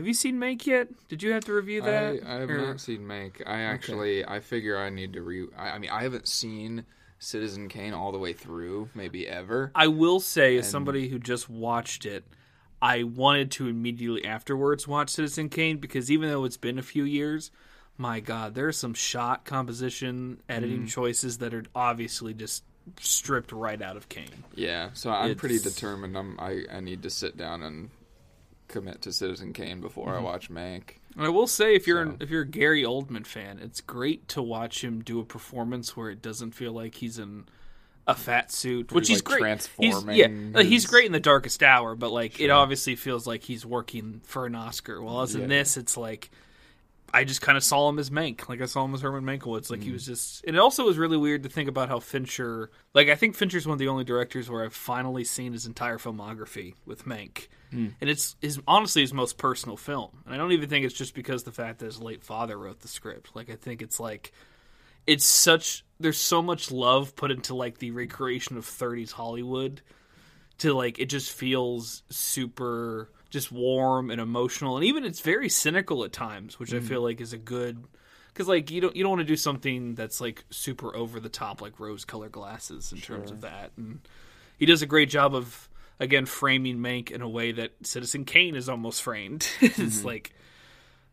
have you seen Mank yet? Did you have to review that? I, I have Or- not seen Mank. I actually, I figure I need to re. I, I mean, I haven't seen Citizen Kane all the way through, maybe ever. I will say, as somebody who just watched it, I wanted to immediately afterwards watch Citizen Kane because even though it's been a few years, my God, there are some shot composition, editing mm. choices that are obviously just stripped right out of Kane. Yeah, so I'm pretty determined. I'm, I I need to sit down and commit to Citizen Kane before I mm-hmm. watch Mank. And I will say, if you're So- if you're a Gary Oldman fan, it's great to watch him do a performance where it doesn't feel like he's in a fat suit, which he's, he's like, great. He's, transforming yeah, like, he's great in the Darkest Hour, but like it obviously feels like he's working for an Oscar. Well, as in this, it's like I just kind of saw him as Mank, like I saw him as Herman Mankiewicz. Like Mm. he was just, and it also was really weird to think about how Fincher. Like I think Fincher's one of the only directors where I've finally seen his entire filmography with Mank, Mm. and it's his honestly his most personal film. And I don't even think it's just because the fact that his late father wrote the script. Like I think it's like it's such there's so much love put into like the recreation of 30s Hollywood to like it just feels super just warm and emotional and even it's very cynical at times which I mm-hmm. feel like is a good cuz like you don't you don't want to do something that's like super over the top like rose colored glasses in terms of that and he does a great job of again framing Mank in a way that Citizen Kane is almost framed it's mm-hmm. like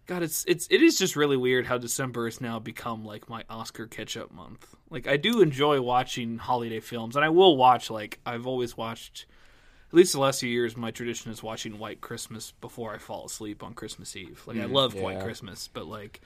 God, it's it's it is just really weird how December has now become like my Oscar catch up month. Like I do enjoy watching holiday films, and I will watch like I've always watched. At least the last few years, my tradition is watching White Christmas before I fall asleep on Christmas Eve. Like I love White. Christmas, but like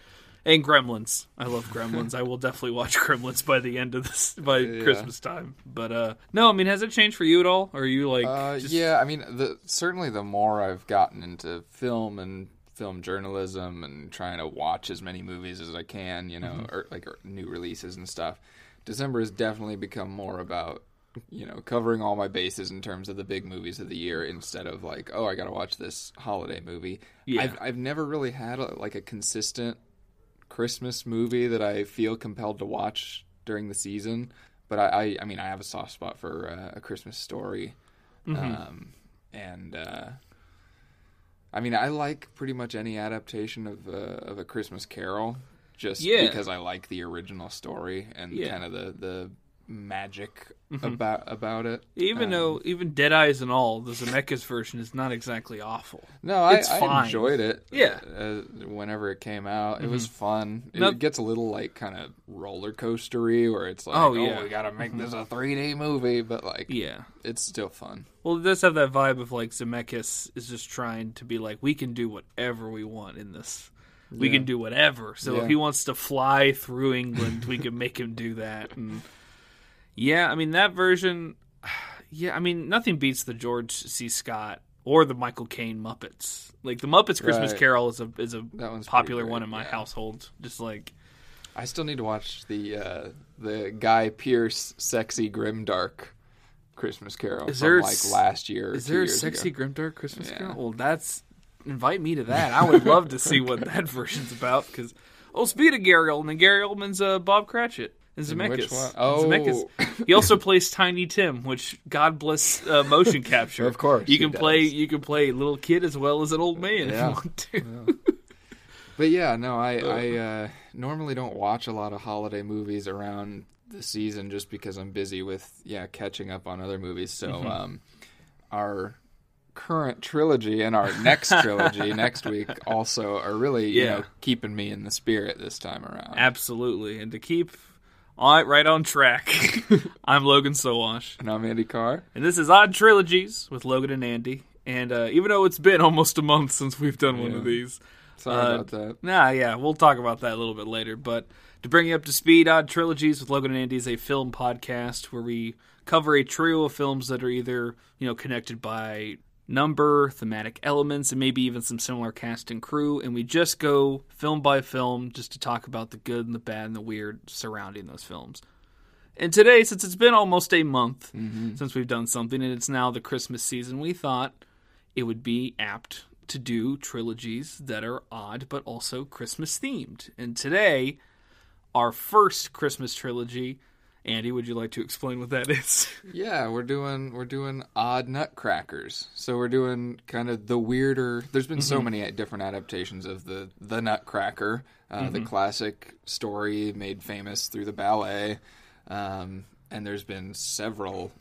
and Gremlins, I love Gremlins. I will definitely watch Gremlins by the end of this by Christmas time. But uh no, I mean, has it changed for you at all? Or are you like Uh, just- yeah, I mean, the, certainly the more I've gotten into film and film journalism and trying to watch as many movies as I can, you know, Mm-hmm. or like or new releases and stuff, December has definitely become more about you know covering all my bases in terms of the big movies of the year instead of like oh I got to watch this holiday movie. Yeah. I've I've never really had a, like a consistent Christmas movie that I feel compelled to watch during the season. But I, I, I mean, I have a soft spot for uh, a Christmas story, Mm-hmm. um, and uh, I mean, I like pretty much any adaptation of uh, of a Christmas Carol, just Yeah. because I like the original story and Yeah. kind of the the magic about about it. even Um, though even Dead Eyes and all, the Zemeckis version is not exactly awful. No, I, I enjoyed it. Yeah. Mm-hmm. uh, whenever it came out, it was fun. It gets a little like kind of roller coastery, where it's like, Oh, oh, yeah. we gotta make this a 3D movie, but like, Yeah. it's still fun. Well, it does have that vibe of like Zemeckis is just trying to be like, we can do whatever we want in this. We Yeah. can do whatever. So if he wants to fly through England, we can make him do that. And yeah, I mean that version. Yeah, I mean nothing beats the George C. Scott or the Michael Caine Muppets. Like the Muppets Christmas Right. Carol is a is a popular one in my yeah. household. Just like I still need to watch the uh, the Guy Pearce sexy grimdark Christmas Carol Is from there like last year. Is there a sexy ago. grimdark Christmas Yeah. Carol? Well, that's invite me to that. I would love to see what that version's about. Because oh, speaking of Gary Oldman, Gary Oldman's uh, Bob Cratchit and Zemeckis. Oh. Zemeckis. He also plays Tiny Tim, which God bless uh, motion capture. Of course you can play you can play little kid as well as an old man if Yeah. you want to. But yeah, no, I I uh, normally don't watch a lot of holiday movies around the season just because I'm busy with yeah catching up on other movies. So Mm-hmm. um, our current trilogy and our next trilogy next week also are really you Yeah. know keeping me in the spirit this time around. Absolutely, and to keep all right, right on track. I'm Logan Sowash. and I'm Andy Carr. And this is Odd Trilogies with Logan and Andy. And uh, even though it's been almost a month since we've done one of these, Sorry Uh, about that. nah, yeah, we'll talk about that a little bit later. But to bring you up to speed, Odd Trilogies with Logan and Andy is a film podcast where we cover a trio of films that are either you know connected by number, thematic elements, and maybe even some similar cast and crew. And we just go film by film just to talk about the good and the bad and the weird surrounding those films. And today, since it's been almost a month mm-hmm. since we've done something and it's now the Christmas season, we thought it would be apt to do trilogies that are odd but also Christmas themed. And today, our first Christmas trilogy Andy, would you like to explain what that is? Yeah, we're doing we're doing odd nutcrackers. So we're doing kind of the weirder. There's been so many different adaptations of the the Nutcracker, uh, the classic story made famous through the ballet, um, and there's been several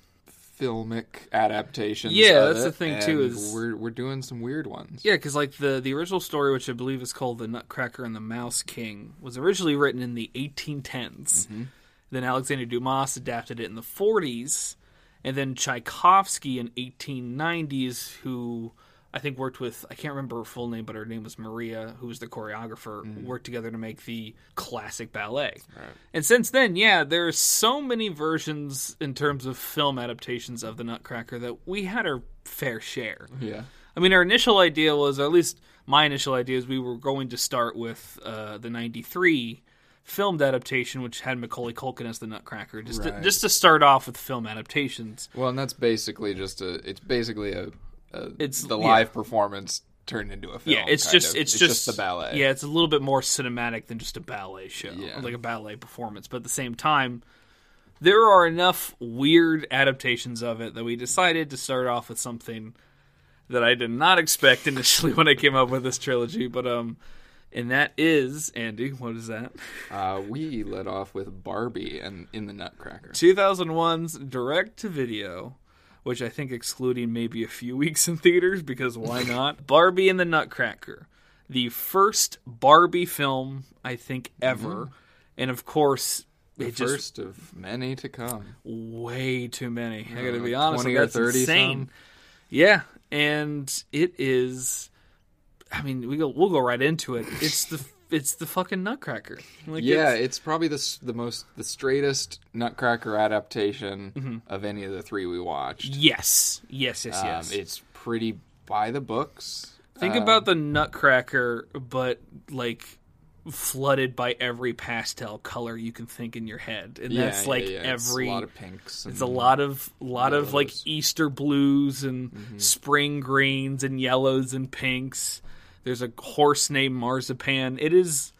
filmic adaptations. Yeah, of that's the it, thing, too, is- we're we're doing some weird ones. Yeah, because like the the original story, which I believe is called "The Nutcracker and the Mouse King," was originally written in the 1810s. Then Alexander Dumas adapted it in the 40s, and then Tchaikovsky in 1890s, who I think worked with I can't remember her full name, but her name was Maria, who was the choreographer, worked together to make the classic ballet. And since then, yeah, there's so many versions in terms of film adaptations of the Nutcracker that we had our fair share. Yeah. I mean, our initial idea was, or at least my initial idea is, we were going to start with uh, the '93 filmed adaptation, which had Macaulay Culkin as the Nutcracker, just to, just to start off with film adaptations. Well, and that's basically just a. It's basically a. a It's- the yeah. live performance turned into a film. Yeah, it's just of. it's, just, the ballet. Yeah, it's a little bit more cinematic than just a ballet show, Yeah. like a ballet performance. But at the same time, there are enough weird adaptations of it that we decided to start off with something that I did not expect initially when I came up with this trilogy. But um, and that is Andy. What is that? Uh, we led off with Barbie and in the Nutcracker. 2001's direct to video, which I think excluding maybe a few weeks in theaters because why not? Barbie and the Nutcracker, the first Barbie film I think ever, and of course. The It just first of many to come. way too many. I gotta Uh, be honest, 20 like, or 30 insane. some? Yeah, and it is. I mean, we go. We'll go right into it. It's the it's the fucking Nutcracker. Like yeah, it's- it's, probably the the most the straightest Nutcracker adaptation Mm-hmm. of any of the three we watched. yes, yes, yes, Um, yes. it's pretty by the books. Think Um, about the Nutcracker, but like flooded by every pastel color you can think in your head, and yeah, that's like yeah, it's every. a lot of pinks. it's a lot of lot of like. Easter blues and Mm-hmm. spring greens and yellows and pinks. There's a horse named Marzipan. It is.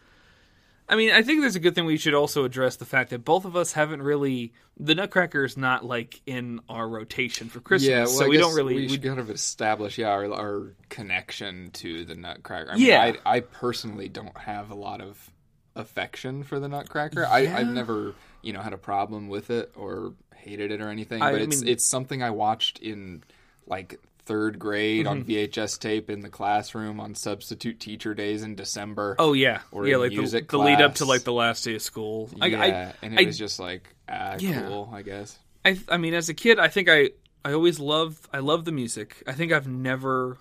I mean, I think there's a good thing we should also address the fact that both of us haven't really. The Nutcracker is not like in our rotation for Christmas, Yeah, well, so I we don't really. We should kind of establish, yeah, our, our connection to the Nutcracker. I mean, Yeah. I, I personally don't have a lot of affection for the Nutcracker. I, Yeah. I've never, you know, had a problem with it or hated it or anything. I But it's mean- it's something I watched in like third grade on Mm-hmm. VHS tape in the classroom on substitute teacher days in December. Oh yeah, or yeah, in like the, music the lead up to like the last day of school. Yeah, I, and it I- was just like ah, Yeah. cool, I guess. I, I mean, as a kid, I think I, I always love I love the music. I think I've never,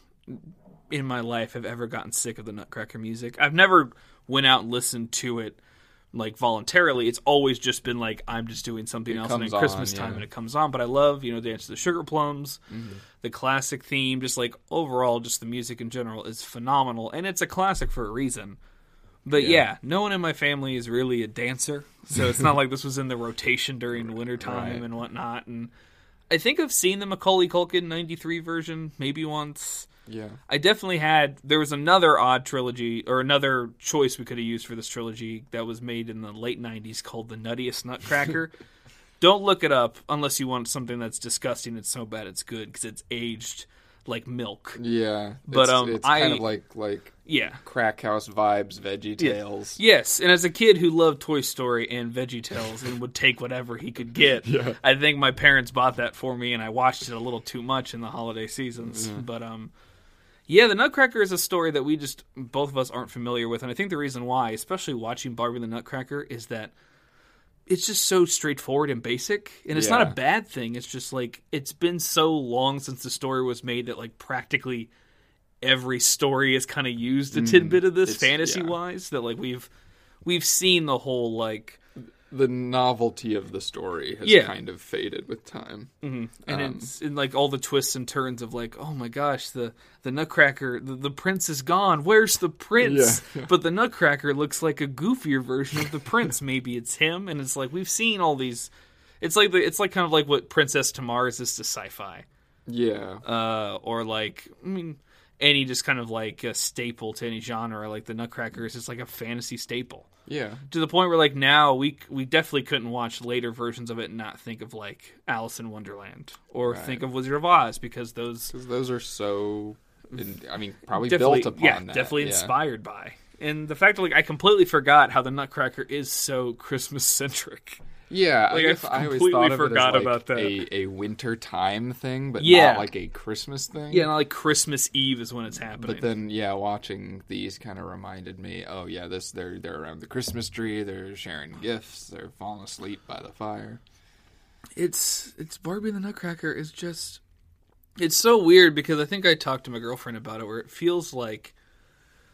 in my life, have ever gotten sick of the Nutcracker music. I've never went out and listened to it like voluntarily. It's always just been like I'm just doing something else and at Christmas time yeah. and it comes on. But I love, you know, Dance to the Sugar Plums, Mm-hmm. the classic theme, just like overall, just the music in general is phenomenal, and it's a classic for a reason. But yeah. Yeah. no one in my family is really a dancer, so it's not like this was in the rotation during wintertime Right. and whatnot. And I think I've seen the Macaulay Culkin '93 version maybe once. Yeah. I definitely had. There was another odd trilogy or another choice we could have used for this trilogy that was made in the late '90s called the Nuttiest Nutcracker. Don't look it up unless you want something that's disgusting. It's so bad it's good because it's aged like milk. Yeah. But, it's, um, it's kind of like like Yeah. crack house vibes, Veggie Tales. Yes, and as a kid who loved Toy Story and Veggie Tales and would take whatever he could get, I think my parents bought that for me, and I watched it a little too much in the holiday seasons. But um, yeah, the Nutcracker is a story that we just both of us aren't familiar with, and I think the reason why, especially watching Barbie the Nutcracker, is that it's just so straightforward and basic, and it's not a bad thing. It's just like it's been so long since the story was made that like practically every story has kind of used a mm, tidbit of this fantasy yeah. wise that like we've we've seen the whole like The novelty of the story has Yeah. kind of faded with time. and Um, it's in like all the twists and turns of like oh my gosh the the nutcracker the, the prince is gone where's the prince Yeah. but the nutcracker looks like a goofier version of the prince maybe it's him and it's like we've seen all these it's like the it's like kind of like what princess tamars is to sci-fi Yeah. uh, or like I mean any just kind of like a staple to any genre. Like the Nutcracker is just like a fantasy staple. Yeah. to the point where like now we we definitely couldn't watch later versions of it and not think of like Alice in Wonderland or Right. think of Wizard of Oz because those those are so. in- I mean, probably built upon yeah that. definitely yeah. inspired by. And the fact that like I completely forgot how the Nutcracker is so Christmas centric. Yeah, Like, I, I guess I always completely thought of forgot it as like about that. A, a winter time thing, but Yeah. not like a Christmas thing. Yeah, not like Christmas Eve is when it's happening. But then, yeah, watching these kind of reminded me. Oh, yeah, this they're they're around the Christmas tree. They're sharing gifts. They're falling asleep by the fire. it's it's Barbie and the Nutcracker is just it's so weird because I think I talked to my girlfriend about it where it feels like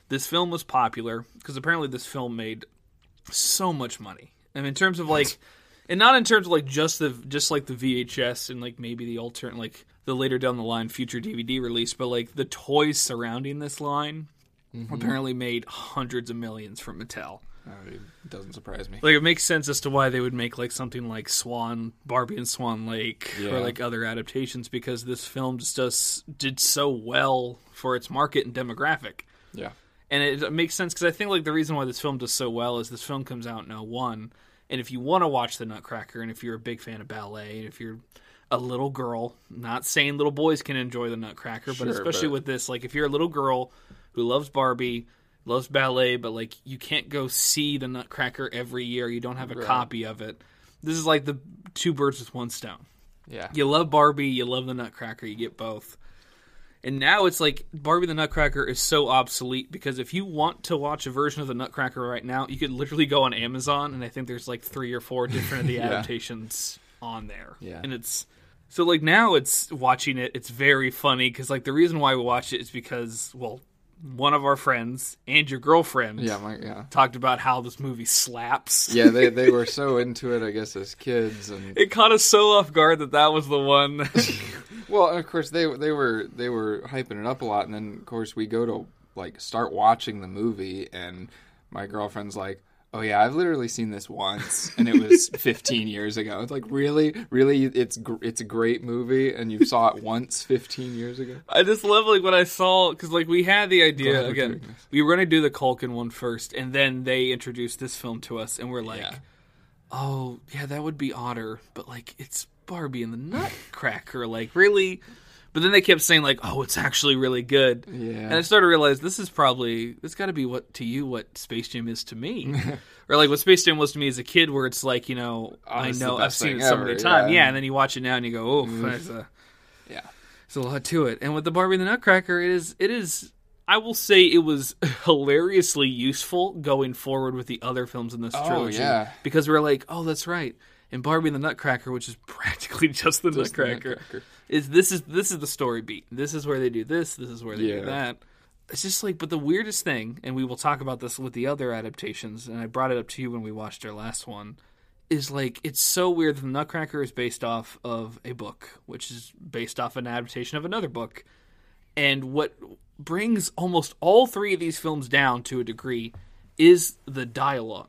this film was popular because apparently this film made so much money. I mean in terms of like and not in terms of like just the just like the VHS and like maybe the alternate like the later down the line future DVD release, but like the toys surrounding this line apparently made hundreds of millions from Mattel. Uh, it doesn't surprise me. Like it makes sense as to why they would make like something like Swan, Barbie and Swan Lake, Yeah. or like other adaptations because this film just does did so well for its market and demographic. Yeah, And it, it makes sense because I think like the reason why this film does so well is this film comes out in 01. And if you want to watch the Nutcracker, and if you're a big fan of ballet, and if you're a little girl, not saying little boys can enjoy the Nutcracker, but especially but- with this, like if you're a little girl who loves Barbie, loves ballet, but like you can't go see the Nutcracker every year, you don't have a Right. copy of it. This is like the two birds with one stone. yeah, You love Barbie, you love the Nutcracker, you get both. And now it's like Barbie the Nutcracker is so obsolete because if you want to watch a version of the Nutcracker right now, you could literally go on Amazon and I think there's like three or four different of the Yeah. adaptations on there. Yeah. And it's so like now it's watching it, it's very funny because like the reason why we watch it is because well, one of our friends and your girlfriend yeah, my, yeah, talked about how this movie slaps. yeah. They they were so into it, I guess, as kids, and It caught us so off guard that that was the one. well, and of course they they were they were hyping it up a lot, and then of course we go to like start watching the movie, and my girlfriend's like. Oh yeah, I've literally seen this once, and it was 15 years ago. It's like really, really, it's gr- it's a great movie, and you saw it once 15 years ago. I just love like when I saw because like we had the Glad idea we're again. We were gonna do the Culkin one first, and then they introduced this film to us, and we're like, Yeah. "Oh yeah, that would be odder," but like it's Barbie and the Nutcracker, like really. But then they kept saying like, "Oh, it's actually really good," Yeah. and I started to realize this is probably this got to be what to you what Space Jam is to me, or like what Space Jam was to me as a kid, where it's like you know Oh, I know I've seen it so many times, yeah. yeah, and then you watch it now and you go, "Oh, there's a." yeah. it's a lot to it. And with the Barbie and the Nutcracker, it is it is I will say it was hilariously useful going forward with the other films in this Oh, trilogy. yeah. Because we're like, oh that's right. And Barbie and the Nutcracker, which is practically just the Just the Nutcracker, Nutcracker. is this is this is the story beat. This is where they do this, this is where they Yeah. do that. It's just like but the weirdest thing, and we will talk about this with the other adaptations, and I brought it up to you when we watched our last one, is like it's so weird that the Nutcracker is based off of a book, which is based off an adaptation of another book. And what brings almost all three of these films down to a degree is the dialogue.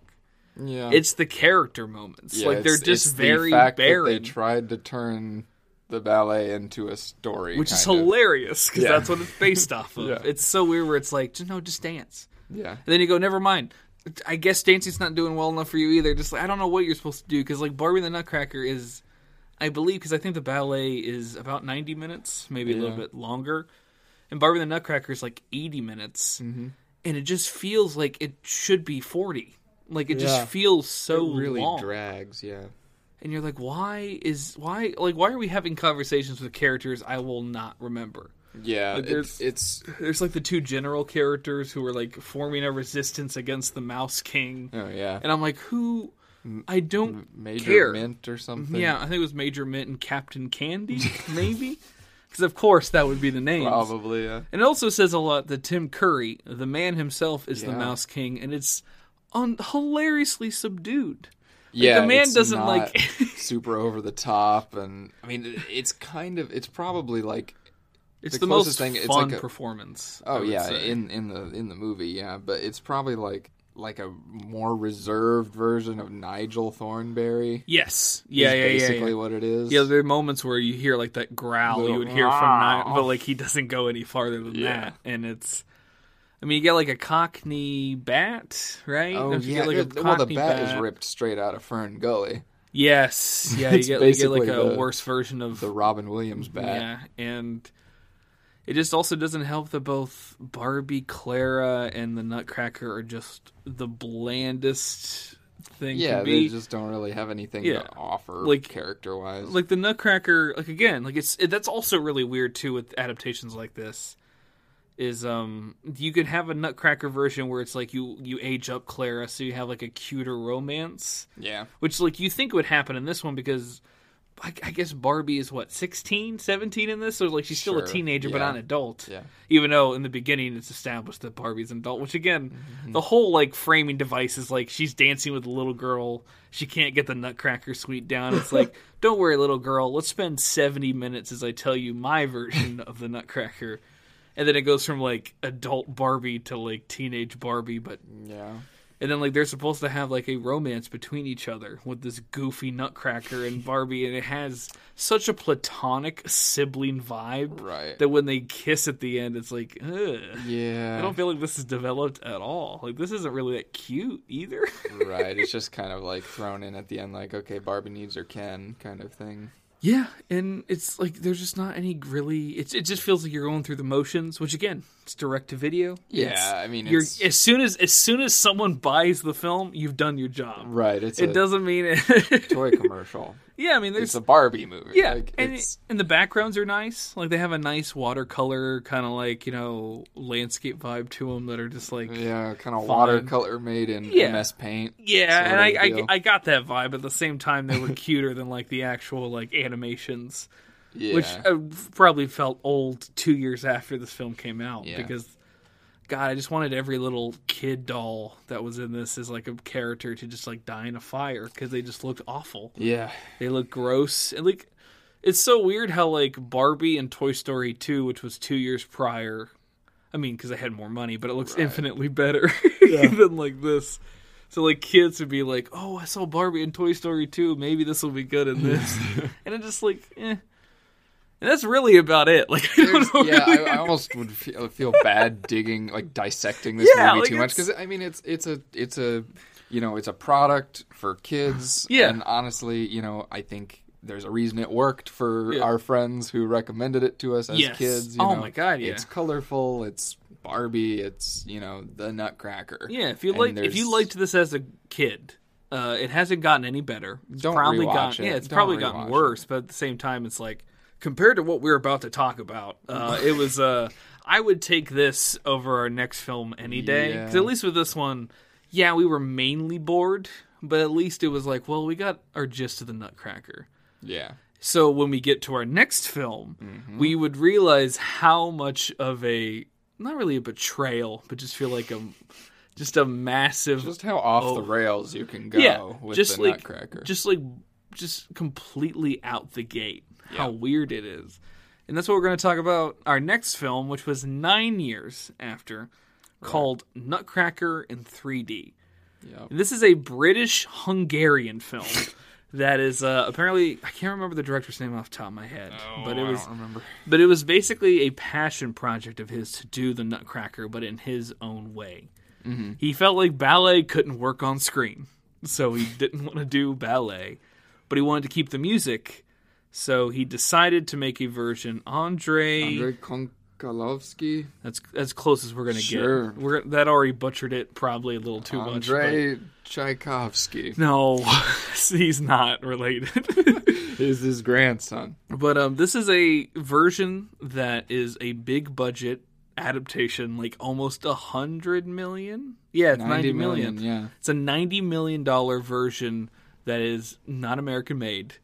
Yeah. It's the character moments. Yeah, like they're just very the barren, they tried to turn the ballet into a story, which is of. hilarious because Yeah. that's what it's based off of. Yeah. It's so weird where it's like, just no, just dance. Yeah, And then you go, never mind. I guess dancing's not doing well enough for you either. Just like, I don't know what you're supposed to do because like Barbie the Nutcracker is, I believe, because I think the ballet is about 90 minutes, maybe a little bit longer, and Barbie the Nutcracker is like 80 minutes, Mm-hmm. and it just feels like it should be 40. Like it Yeah. just feels so it really long, drags. Yeah, and you're like, why is why like why are we having conversations with characters I will not remember? yeah. Like, it's, there's- it's There's like the two general characters who are like forming a resistance against the Mouse King. oh yeah, And I'm like, who? I don't Major care. Mint or something. Yeah, I think it was Major Mint and Captain Candy, maybe. Because of course that would be the name. probably. Yeah, And it also says a lot that Tim Curry, the man himself, is the Mouse King, and it's un- hilariously subdued. yeah. the man it's doesn't, like- super over the top, and I mean, it's kind of. It's probably like. It's The the, most thing- it's fun like a- performance. Oh yeah, say. in in the in the movie, yeah, but it's probably like like a more reserved version of Nigel Thornberry. yes, yeah, yeah, yeah, basically yeah. what it is. Yeah, there are moments where you hear like that growl you would hear from Nigel, but like he doesn't go any farther than Yeah. that, and it's. I mean, you get like a Cockney bat, right? Oh yeah, get, like, a it- well the Cockney bat, is ripped straight out of Fern Gully, Yes, yeah, you get, you get like a the- worse version of the Robin Williams bat. Yeah, and it just also doesn't help that both Barbie, Clara, and the Nutcracker are just the blandest thing Yeah, they just don't really have anything Yeah. to offer, Like- character wise. Like the Nutcracker, like again, like it's it, that's also really weird too with adaptations like this. Is um you could have a Nutcracker version where it's like you you age up Clara, so you have like a cuter romance, yeah, which like you think would happen in this one because I, I guess Barbie is what 16, 17 in this, so like she's still a Sure, teenager but not an adult. yeah, Even though in the beginning it's established that Barbie's an adult, which again, Mm-hmm. the whole like framing device is like she's dancing with a little girl. She can't get the Nutcracker suite down. It's like, don't worry, little girl. Let's spend seventy minutes as I tell you my version of the Nutcracker, and then it goes from like adult Barbie to like teenage Barbie, but yeah. and then like they're supposed to have like a romance between each other with this goofy Nutcracker and Barbie, and it has such a platonic sibling vibe Right. that when they kiss at the end, it's like, ugh. Yeah. I don't feel like this is developed at all. Like this isn't really that cute either. right. It's just kind of like thrown in at the end, like, okay, Barbie needs her Ken kind of thing. Yeah, and it's like there's just not any really. It's it just feels like you're going through the motions, which again, it's direct to video. Yeah, It's- I mean, you're it's as soon as as soon as someone buys the film, you've done your job. right. It's It a doesn't mean it. toy commercial. yeah, I mean, there's It's a Barbie movie. Yeah, like, and it's, and the backgrounds are nice. Like they have a nice watercolor kind of like you know landscape vibe to them that are just like yeah, yeah, kind of watercolor made in Yeah. MS Paint. Yeah, and I, I. I got that vibe. At the same time, they were cuter than like the actual like animations, Yeah. which uh, probably felt old two years after this film came out Yeah. because. God, I just wanted every little kid doll that was in this as like a character to just like die in a fire because they just looked awful. yeah. They look gross. And like it's so weird how like Barbie and Toy Story 2, which was 2 years prior. I mean, cuz I had more money, but it looks infinitely better than like this. So like kids would be like, "Oh, I saw Barbie and Toy Story 2. Maybe this will be good in this." and it just like, eh. And that's really about it. Like I don't know yeah, really- I, I almost would feel, feel bad digging, like dissecting this Yeah, movie like too much because I mean, it's it's a it's a you know it's a product for kids. Yeah. and honestly, you know, I think there's a reason it worked for Yeah. our friends who recommended it to us as Yes. kids. You Oh know. my God, yeah. it's colorful. It's Barbie. It's you know the Nutcracker. Yeah, if you like, if you liked this as a kid, uh, it hasn't gotten any better. It's Don't probably rewatch gotten, it. yeah, it's Don't probably gotten it. worse. But at the same time, it's like compared to what we're about to talk about, uh, it was. Uh, I would take this over our next film any day because Yeah. at least with this one, yeah, we were mainly bored, but at least it was like, well, we got our gist of the Nutcracker. yeah, So when we get to our next film, Mm-hmm. we would realize how much of a not really a betrayal, but just feel like a just a massive just how off Oh. the rails you can go yeah, with just the like Nutcracker. just like just completely out the gate. How weird it is. And that's what we're going to talk about our next film, which was 9 years after, called Nutcracker in 3D. Yep. This is a British Hungarian film that is uh, apparently I can't remember the director's name off the top of my head, but it Oh, I was don't remember. but it was basically a passion project of his to do the Nutcracker, but in his own way. Mm-hmm. He felt like ballet couldn't work on screen, so he didn't want to do ballet, but he wanted to keep the music. So he decided to make a version. Andre, Andrei Konkalovsky. that's as close as we're gonna Sure. get. We're that already butchered it probably a little too much. Andrei Tchaikovsky No, he's not related. is his grandson. But um, this is a version that is a big budget adaptation, like almost a hundred million. Yeah, it's 90 million. Yeah. It's a ninety million dollar version that is not American made.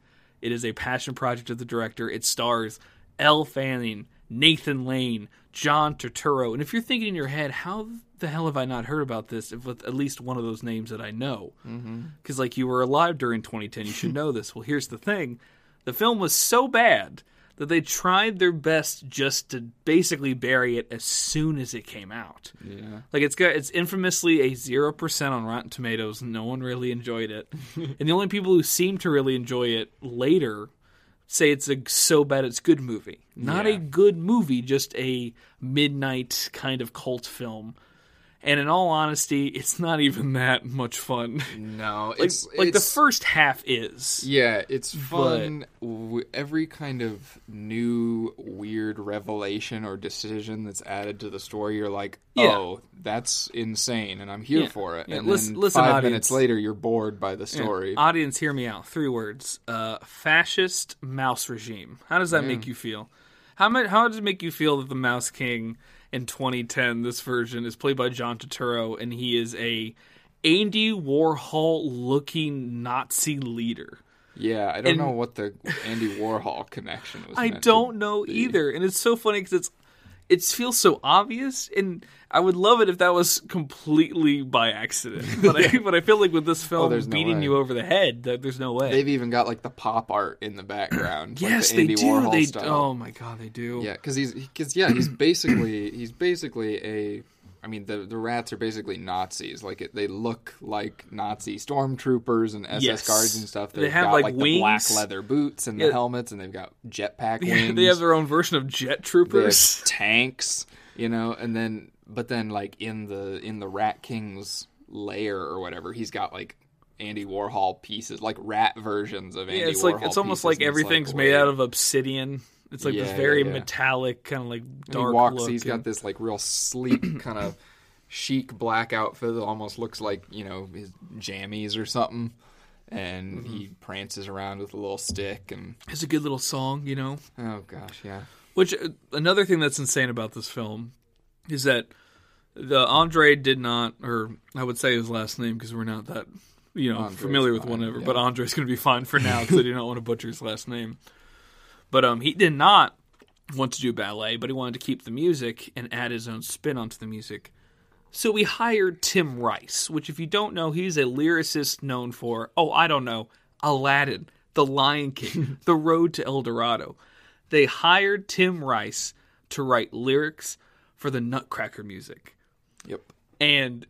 It is a passion project of the director. It stars Elle Fanning, Nathan Lane, John Turturro. And if you're thinking in your head, how the hell have I not heard about this? If with at least one of those names that I know, mm-hmm. because like you were alive during 2010, you should know this. Well, here's the thing: the film was so bad that they tried their best just to basically bury it as soon as it came out. Yeah. Like it's got it's infamously a zero percent on Rotten Tomatoes. No one really enjoyed it, and the only people who seem to really enjoy it later say it's a so bad it's good movie. Not a good movie, just a midnight kind of cult film. And in all honesty, it's not even that much fun. No, like it's like the first half is. Yeah, it's fun. W- Every kind of new weird revelation or decision that's added to the story, you're like, Yeah. "Oh, that's insane," and I'm here Yeah. for it. Yeah, And listen- then listen, five audience. minutes later, you're bored by the story. Audience, hear me out. Three words: uh, fascist mouse regime. How does that make you feel? How much? How does it make you feel that the Mouse King in 2010, this version, is played by John Turturro, and he is a Andy Warhol looking Nazi leader? yeah, I don't and- know what the Andy Warhol connection was. I don't know either, and it's so funny because it's it feels so obvious, and I would love it if that was completely by accident. But I but I feel like with this oh, film Oh, there's no beating you over the head, that there's no way. They've even got like the pop art in the background. yes, like the they do. Warhol they style. oh my god, they do. Yeah, because he's because yeah, he's basically he's basically a. I mean, the the rats are basically Nazis. Like it, they look like Nazi stormtroopers and SS Yes. guards and stuff. They They've got like, like, the black leather boots and Yeah. the helmets, and they've got jetpack Yeah, wings. they have their own version of jet troopers. tanks, you know, and then but then like in the in the Rat King's lair or whatever, he's got like Andy Warhol pieces, like rat versions of Andy Yeah, it's Warhol. like it's almost like everything's made out of obsidian. It's like this very yeah, yeah. metallic kind of like dark he walks. look. He's got this like real sleek kind of chic black outfit that almost looks like you know his jammies or something. And Mm-hmm. he prances around with a little stick, and It's a good little song, you know. oh gosh, yeah, Which uh, another thing that's insane about this film is that the Andre did not, or I would say his last name because we're not that you know Andre's familiar with fine, whatever. yeah. But Andre's going to be fine for now because I do not want to butcher his last name. But um, he did not want to do ballet, but he wanted to keep the music and add his own spin onto the music. So we hired Tim Rice, which, if you don't know, he's a lyricist known for, oh, I don't know, Aladdin, The Lion King, The Road to El Dorado. They hired Tim Rice to write lyrics for the Nutcracker music. yep. And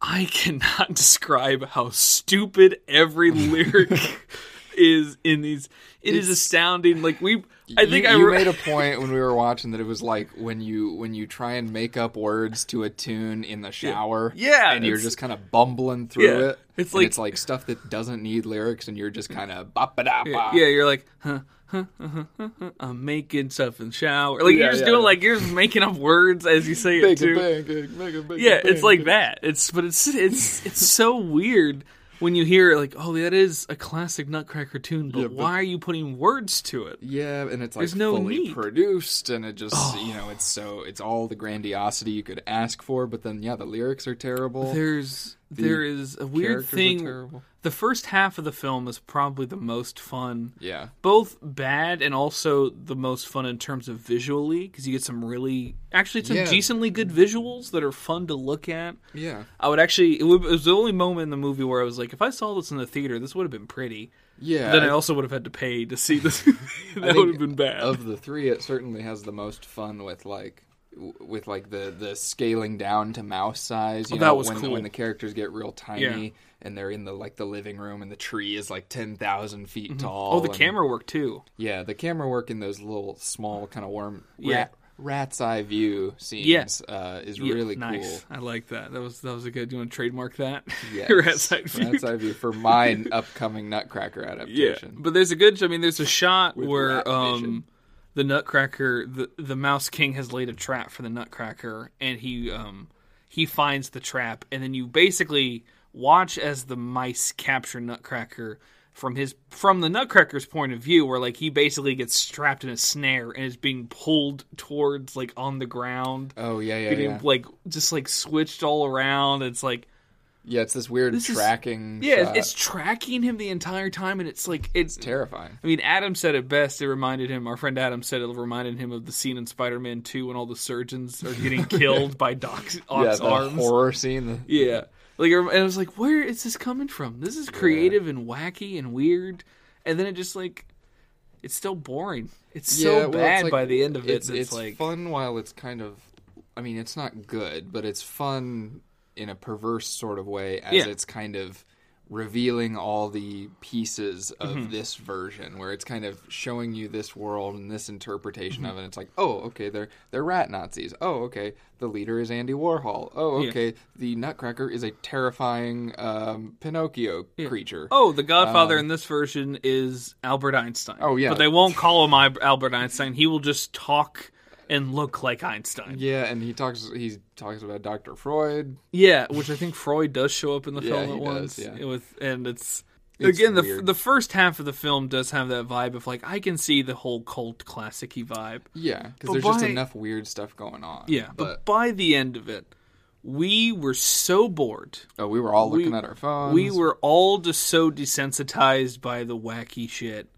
I cannot describe how stupid every lyric is in these. It is It's- astaunding. Like we, I think you, I you made a point when we were watching that it was like when you when you try and make up words to a tune in the shower, Yeah, and you're just kind of bumbling through Yeah, it. it's like- it's like stuff that doesn't need lyrics, and you're just kind of bop da yeah, yeah, you're like, huh, huh, huh, huh, I'm making stuff in the shower. Like Yeah, you're just yeah, doing yeah. like you're just making up words as you say it too. pancake, make a Yeah, it's like that. It's but it's it's it's so weird when you hear like, oh, that is a classic Nutcracker tune, but Yeah, but- why are you putting words to it? Yeah, and it's like There's no fully need. produced, and it just oh. you know it's so it's all the grandiosity you could ask for, but then yeah, the lyrics are terrible. There's there is a weird thing. The first half of the film is probably the most fun. Yeah, Both bad and also the most fun in terms of visually because you get some really actually some Yeah. decently good visuals that are fun to look at. yeah, I would actually it, would, it was the only moment in the movie where I was like, if I saw this in the theater, this would have been pretty. yeah. then I also would have had to pay to see this. That would have been bad. Of the three, it certainly has the most fun with like with like the the scaling down to mouse size. You Oh, know, that was when cool. when the characters get real tiny. Yeah. And they're in the like the living room, and the tree is like ten thousand feet tall. oh, the and- camera work too. Yeah, the camera work in those little small kind of worm Yeah. rat, rat's eye view scenes Yeah. uh, is Yeah, really nice. cool. I like that. That was that was a good. Do you want to trademark that? Yes. Rat's eye view. Rat's eye view for my upcoming Nutcracker adaptation. Yeah, but there's a good. I mean, there's a shot With where um, vision. The Nutcracker, the the Mouse King has laid a trap for the Nutcracker, and he um he finds the trap, and then you basically watch as the mice capture Nutcracker from his from the Nutcracker's point of view, where like he basically gets strapped in a snare and is being pulled towards like on the ground, Oh yeah, yeah, getting yeah. like just like switched all around. It's like Yeah, it's this weird This is- tracking. yeah, shot. it's tracking him the entire time, and it's like it's terrifying. I mean, Adam said it best. It reminded him. Our friend Adam said it reminded him of the scene in Spider-Man Two when all the surgeons are getting killed by Doc's Yeah, arms. horror scene. The, Yeah, like and I was like, where is this coming from? This is creative and wacky and weird, and then it just like it's still boring. It's yeah, so well, bad it's like- by the end of it. It's, It's, it's like fun while it's kind of. I mean, it's not good, but it's fun in a perverse sort of way as Yeah. it's kind of revealing all the pieces of Mm-hmm. this version where it's kind of showing you this world and this interpretation Mm-hmm. of it it's like oh okay they're they're rat nazis oh okay the leader is andy warhol oh Yeah. okay the nutcracker is a terrifying um, pinocchio creature Oh, the Godfather in this version is Albert Einstein. Um, Oh, yeah. but they won't call him Albert Einstein. He will just talk and look like Einstein. yeah and he talks he talks about dr freud Yeah, which I think Freud does show up in the Yeah, film at once. does, yeah. With and it's, It's again the weird. the first half of the film does have that vibe of like I can see the whole cult classicy vibe. yeah because there's just enough weird stuff going on Yeah, but but by the end of it, we were so bored. oh, we were all looking we- at our phones We were all just so desensitized by the wacky shit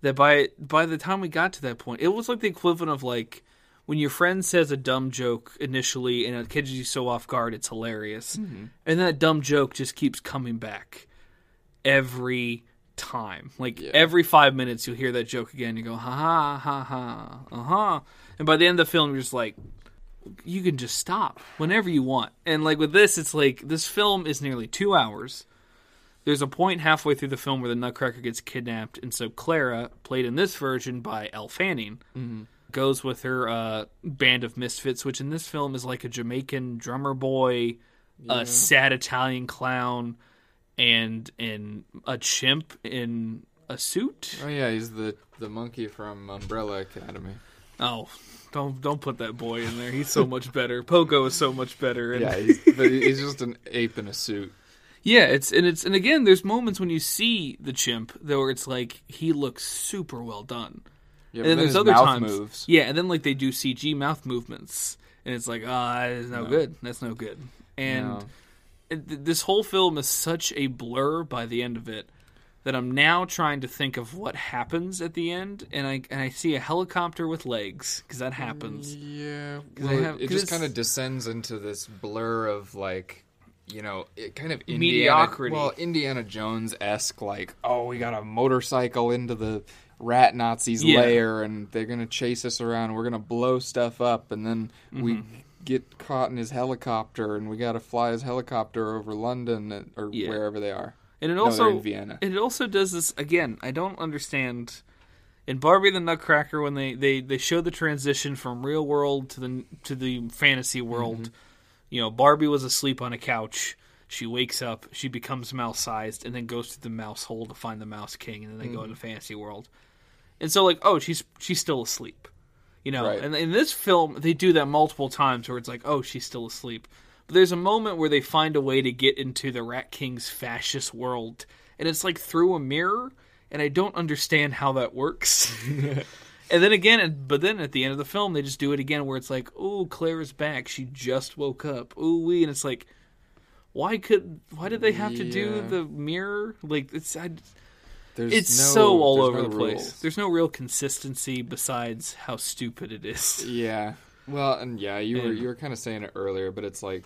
that by by the time we got to that point, it was like the equivalent of like when your friend says a dumb joke initially and it catches you so off guard, it's hilarious, Mm-hmm. and that dumb joke just keeps coming back every time. Like Yeah. every five minutes, you'll hear that joke again. You go ha ha ha ha uh huh, and by the end of the film, you're just like. You can just stop whenever you want. And like with this, it's like this film is nearly two hours there's a point halfway through the film where the Nutcracker gets kidnapped, and so Clara, played in this version by Elle Fanning, goes with her uh, band of misfits, which in this film is like a Jamaican drummer boy, a sad Italian clown, and and a chimp in a suit. oh yeah he's the the monkey from umbrella academy Oh, don't don't put that boy in there. He's so much better. Pogo is so much better. And yeah he's, but he's just an ape in a suit Yeah, it's and it's and again, there's moments when you see the chimp though where it's like he looks super well done. Yeah, and then there's his other times, moves yeah, and then like they do CG mouth movements, and it's like, ah, that is no, No. good. That's no good. And No. th- this whole film is such a blur by the end of it that I'm now trying to think of what happens at the end, and I and I see a helicopter with legs because that happens. Yeah, well, have- it just kind of descends into this blur of like, you know, it kind of Indiana, Mediocrity. Well, Indiana Jones esque, like, oh, we got a motorcycle into the rat Nazis' Yeah. lair, and they're gonna chase us around. We're gonna blow stuff up, and then we Mm-hmm. get caught in his helicopter, and we got to fly his helicopter over London uh, or Yeah. wherever they are. And it No, also in Vienna. it also does this again. I don't understand in Barbie the Nutcracker when they, they, they show the transition from real world to the to the fantasy world. Mm-hmm. You know, Barbie was asleep on a couch. She wakes up, she becomes mouse sized, and then goes to the mouse hole to find the mouse king, and then they Mm-hmm. go into fantasy world. And so, like, oh, she's she's still asleep, you know. Right. And in this film, they do that multiple times, where it's like, oh, she's still asleep. But there's a moment where they find a way to get into the Rat King's fascist world, and it's like through a mirror, and I don't understand how that works. and then again, but then at the end of the film, they just do it again, where it's like, oh, Claire's back. She just woke up. Ooh wee, and it's like, why could why did they have to do the mirror? Like it's I, There's it's no- so all over no the place. There's no real consistency besides how stupid it is. Yeah. Well, and yeah, you were you were kind of saying it earlier, but it's like,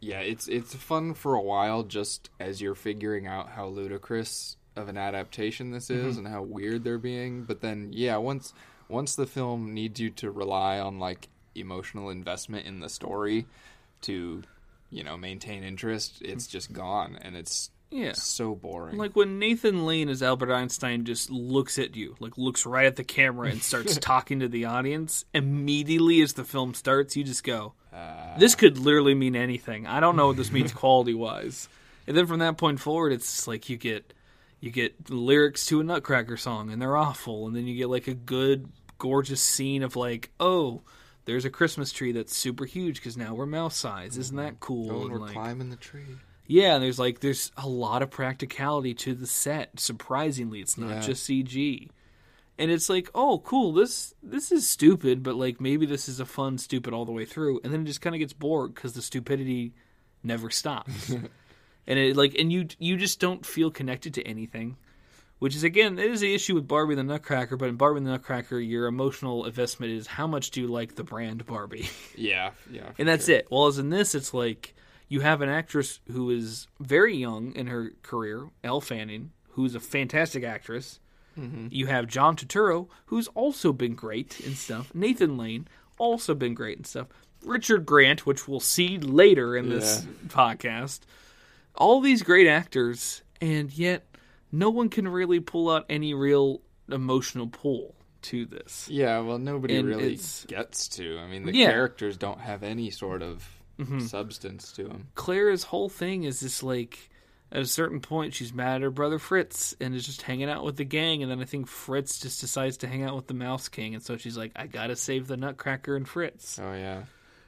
yeah, it's it's fun for a while just as you're figuring out how ludicrous of an adaptation this Mm-hmm. is and how weird they're being. But then, yeah, once once the film needs you to rely on like emotional investment in the story to, you know, maintain interest, it's just gone, and it's Yeah. so boring. Like when Nathan Lane as Albert Einstein just looks at you, like looks right at the camera and starts talking to the audience, immediately as the film starts, you just go, Uh, this could literally mean anything. I don't know what this means quality wise. And then from that point forward, it's like you get you get lyrics to a Nutcracker song and they're awful, and then you get like a good, gorgeous scene of like, oh, there's a Christmas tree that's super huge because now we're mouse size. Isn't that cool? oh, And, we're like, climbing the tree. Yeah, and there's like there's a lot of practicality to the set. Surprisingly, it's not Yeah. just CG. And it's like, oh, cool. This this is stupid, but like maybe this is a fun stupid all the way through. And then it just kind of gets bored because the stupidity never stops. and it like and you you just don't feel connected to anything. Which is again, it is the issue with Barbie the Nutcracker. But in Barbie the Nutcracker, your emotional investment is how much do you like the brand Barbie. Yeah, yeah, and that's sure. it. Well, as in this, it's like you have an actress who is very young in her career, Elle Fanning, who's a fantastic actress. Mm-hmm. You have John Turturro, who's also been great and stuff. Nathan Lane, also been great and stuff. Richard Grant, which we'll see later in this podcast. All these great actors, and yet no one can really pull out any real emotional pull to this. Yeah, well, nobody And really gets to. I mean, the Yeah. characters don't have any sort of Mm-hmm. substance to him. Claire's whole thing is just like at a certain point she's mad at her brother Fritz and is just hanging out with the gang and then I think Fritz just decides to hang out with the Mouse King and so she's like I got to save the Nutcracker and Fritz. Oh yeah,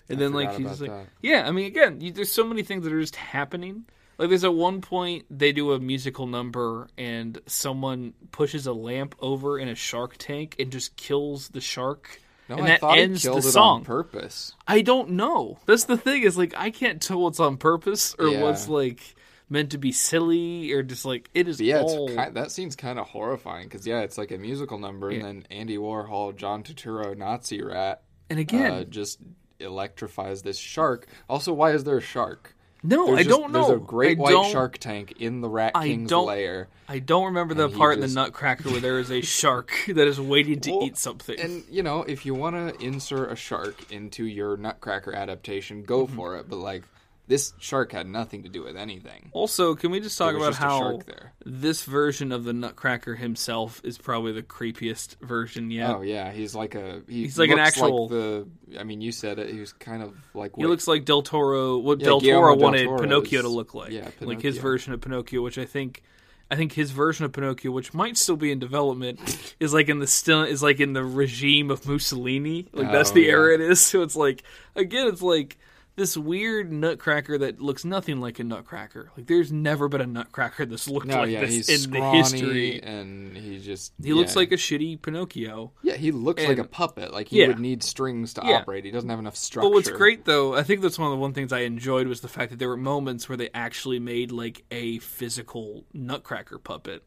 And I then like she's like that. Yeah, I mean again, you, there's so many things that are just happening. Like there's at one point they do a musical number and someone pushes a lamp over in a shark tank and just kills the shark. No, and I that thought ends the it song. on purpose. I don't know. That's the thing is like I can't tell what's on purpose or Yeah. what's like meant to be silly or just like it is But yeah, all. it's ki that seems kind of horrifying because yeah, it's like a musical number, Yeah. and then Andy Warhol, John Turturro, Nazi rat, and again, uh, just electrifies this shark. Also, why is there a shark? No, There's I just- don't know. There's a great I white don't- shark tank in the Rat I King's don't- lair. I don't remember the he part in just- the Nutcracker where there is a shark that is waiting to Well, eat something. And you know, if you want to insert a shark into your Nutcracker adaptation, go Mm-hmm. for it. But like, this shark had nothing to do with anything. also, can we just talk about just how this version of the Nutcracker himself is probably the creepiest version yet? Oh yeah, he's like a he He's like an actual- the. I mean, you said it. He was kind of like what, He looks like Del Toro. What Yeah, Del Guillermo Toro del wanted Toro Pinocchio to look like, yeah, like his version of Pinocchio, which I think, I think his version of Pinocchio, which might still be in development, is like in the still is like in the regime of Mussolini. Like oh, that's Oh, the yeah. era it is. So it's like again, it's like this weird Nutcracker that looks nothing like a Nutcracker. Like there's never been a Nutcracker that's looked No, like yeah, this in the history. and he just He looks like a shitty Pinocchio. yeah, he looks like a puppet. Like he Yeah. would need strings to Yeah. operate. He doesn't have enough structure. But what's great though, I think that's one of the one things I enjoyed was the fact that there were moments where they actually made like a physical Nutcracker puppet.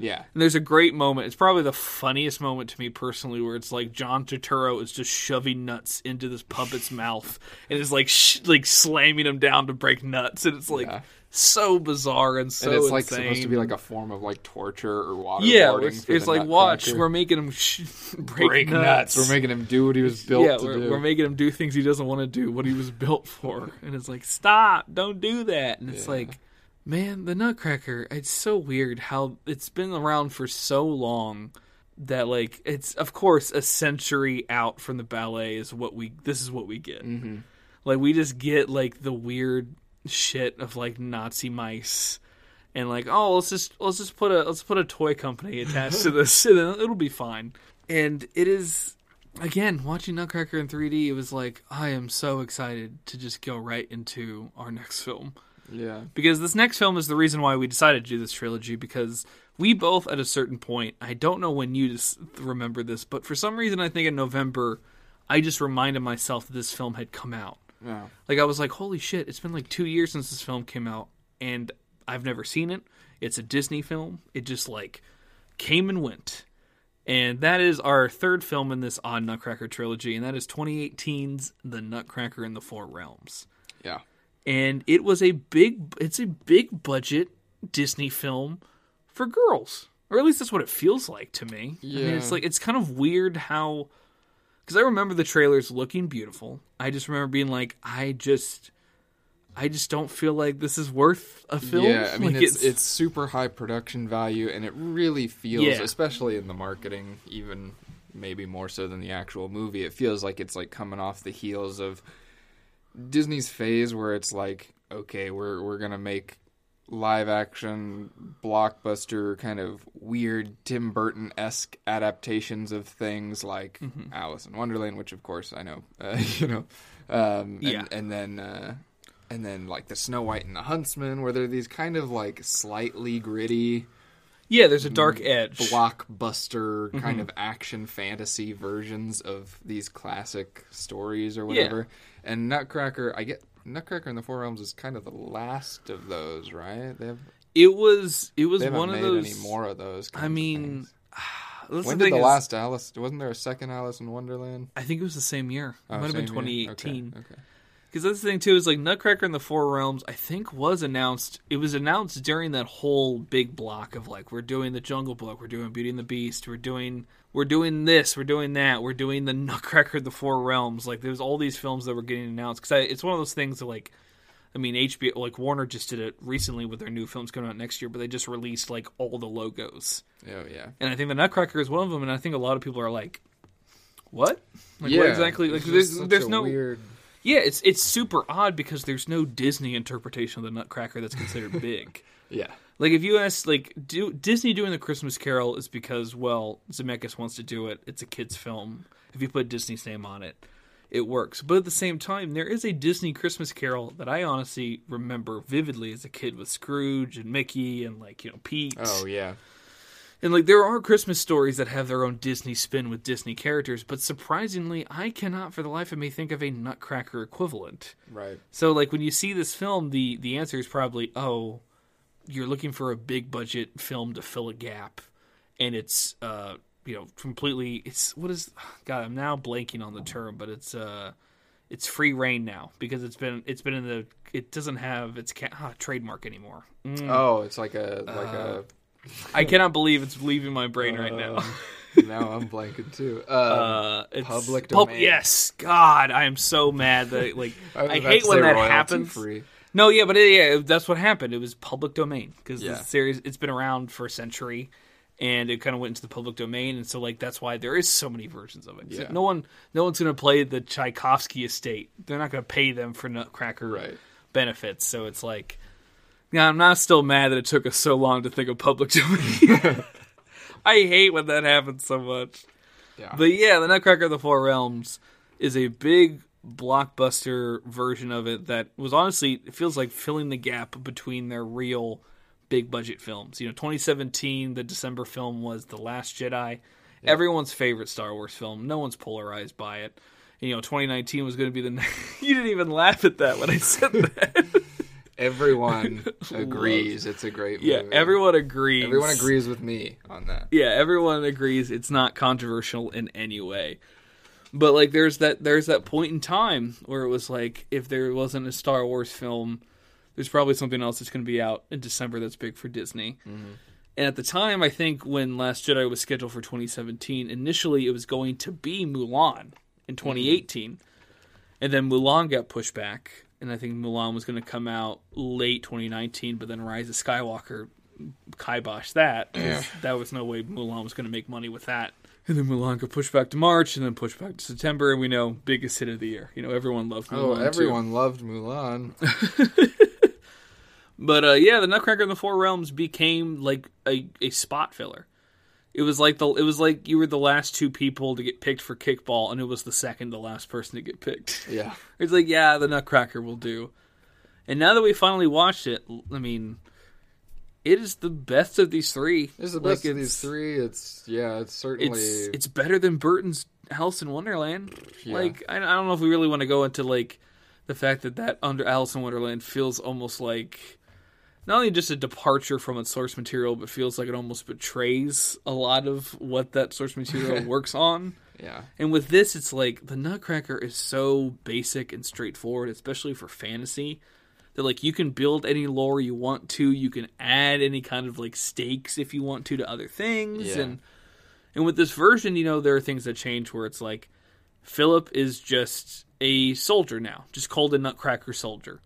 Yeah, And there's a great moment. It's probably the funniest moment to me personally, where it's like John Turturro is just shoving nuts into this puppet's mouth and is like sh- like slamming him down to break nuts, and it's like Yeah. so bizarre and so and it's like insane. supposed to be like a form of like torture or waterboarding. yeah, it's, it's like watch, Nutcracker. we're making him sh- break, break nuts. nuts. We're making him do what he was built yeah, to we're, do. we're making him do things he doesn't want to do, what he was built for. And it's like, stop, don't do that. And it's Yeah. like, man, the Nutcracker, it's so weird how it's been around for so long that, like, it's, of course, a century out from the ballet is what we, this is what we get. mm-hmm. Like, we just get, like, the weird shit of, like, Nazi mice. And like, oh, let's just let's just put a let's put a toy company attached to this, and it'll be fine. And it is again watching Nutcracker in 3D. It was like I am so excited to just go right into our next film Yeah, because this next film is the reason why we decided to do this trilogy because we both at a certain point i don't know when you remember this but for some reason i think in november i just reminded myself that this film had come out. Yeah. like i was like holy shit it's been like two years since this film came out and i've never seen it. It's a disney film. It just like came and went. And that is our third film in this odd nutcracker trilogy and that is 2018's the nutcracker in the four realms. Yeah. And it was a big it's a big budget disney film for girls or at least that's what it feels like to me Yeah. i mean it's like it's kind of weird how because i remember the trailers looking beautiful i just remember being like i just i just don't feel like this is worth a film Yeah, I mean Like, it's, it's super high production value, and it really feels, Yeah. especially in the marketing, even maybe more so than the actual movie. It feels like it's like coming off the heels of Disney's phase, where it's like, okay, we're we're gonna make live action blockbuster kind of weird Tim Burton esque adaptations of things like Mm-hmm. Alice in Wonderland, which of course I know, uh, you know, um, and, Yeah. and then. Uh, and then like the Snow White and the Huntsman, where they're these kind of like slightly gritty yeah there's a dark edge blockbuster Mm-hmm. kind of action fantasy versions of these classic stories or whatever. And Nutcracker, I get Nutcracker in the Four Realms is kind of the last of those, right? They have it was it was one of made those any more of those. i mean when the did the is, last Alice? Wasn't there a second Alice in Wonderland? i think it was the same year it Oh, might have been same year? 2018 Okay. okay. Because that's the thing too is like Nutcracker in the Four Realms. I think was announced. It was announced during that whole big block of like we're doing the Jungle Book, we're doing Beauty and the Beast, we're doing we're doing this, we're doing that, we're doing the Nutcracker in the Four Realms. Like there's all these films that were getting announced because it's one of those things that like I mean, HBO, like Warner just did it recently with their new films coming out next year, but they just released like all the logos. Oh yeah. And I think the Nutcracker is one of them. And I think a lot of people are like, what? Like, yeah. what exactly? Like, there's, there's no. weird. Yeah, it's it's super odd because there's no Disney interpretation of the Nutcracker that's considered big. Yeah. Like if you ask, like, do Disney doing the Christmas Carol is because well Zemeckis wants to do it. It's a kids' film. If you put Disney's name on it, it works. But at the same time, there is a Disney Christmas Carol that I honestly remember vividly as a kid with Scrooge and Mickey and like you know Pete. Oh yeah. And like there are Christmas stories that have their own Disney spin with Disney characters, but surprisingly, I cannot for the life of me think of a Nutcracker equivalent. Right. So like when you see this film, the the answer is probably oh, you're looking for a big budget film to fill a gap, and it's uh you know completely it's what is God I'm now blanking on the term, but it's uh it's free rein now because it's been it's been in the it doesn't have its ca- ah, trademark anymore. Mm. Oh, it's like a like Uh, I cannot believe it's leaving my brain right now. Um, now I'm blanking too. Uh, Uh, it's Public pub- domain. yes, God, I am so mad that like I, I hate when that happens. Free. No, yeah, but it, yeah, that's what happened. It was public domain because Yeah. the series it's been around for a century, and it kind of went into the public domain, and so like that's why there is so many versions of it. Yeah. no one, no one's going to play the Tchaikovsky estate. They're not going to pay them for Nutcracker Right. benefits. So it's like, yeah, I'm not still mad that it took us so long to think of public domain. I hate when that happens so much. Yeah. But yeah, the Nutcracker of the Four Realms is a big blockbuster version of it that was honestly it feels like filling the gap between their real big budget films. You know, 2017, the December film was The Last Jedi, everyone's favorite Star Wars film. No one's polarized by it. And, you know, 2019 was going to be the. you didn't even laugh at that when I said that. Everyone agrees it's a great movie. yeah, everyone agrees. everyone agrees with me on that. yeah, everyone agrees it's not controversial in any way. But like there's that there's that point in time where it was like if there wasn't a Star Wars film, there's probably something else that's going to be out in December that's big for Disney. Mm-hmm. And at the time, I think when Last Jedi was scheduled for 2017, initially it was going to be Mulan in 2018. Mm-hmm. And then Mulan got pushed back, and I think Mulan was going to come out late 2019, but then Rise of Skywalker kiboshed that. 'cause That that was no way Mulan was going to make money with that. And then Mulan got pushed back to March, and then pushed back to September, and we know biggest hit of the year. You know, everyone loved Mulan. Oh, too. everyone loved Mulan. But uh, yeah, the Nutcracker in the Four Realms became like a, a spot filler. It was like the it was like you were the last two people to get picked for kickball, and it was the second to last person to get picked. Yeah. It's like yeah, the Nutcracker will do. And now that we finally watched it, I mean, it is the best of these three. It's the Like, best of these three. It's yeah, it's certainly It's it's better than Burton's Alice in Wonderland. Yeah. Like I, I don't know if we really want to go into like the fact that that under Alice in Wonderland feels almost like not only just a departure from its source material, but feels like it almost betrays a lot of what that source material works on. yeah. And with this, it's like the Nutcracker is so basic and straightforward, especially for fantasy, that like you can build any lore you want to. You can add any kind of like stakes if you want to to other things, Yeah. and and with this version, you know, there are things that change where it's like Philip is just a soldier now, just called a Nutcracker soldier.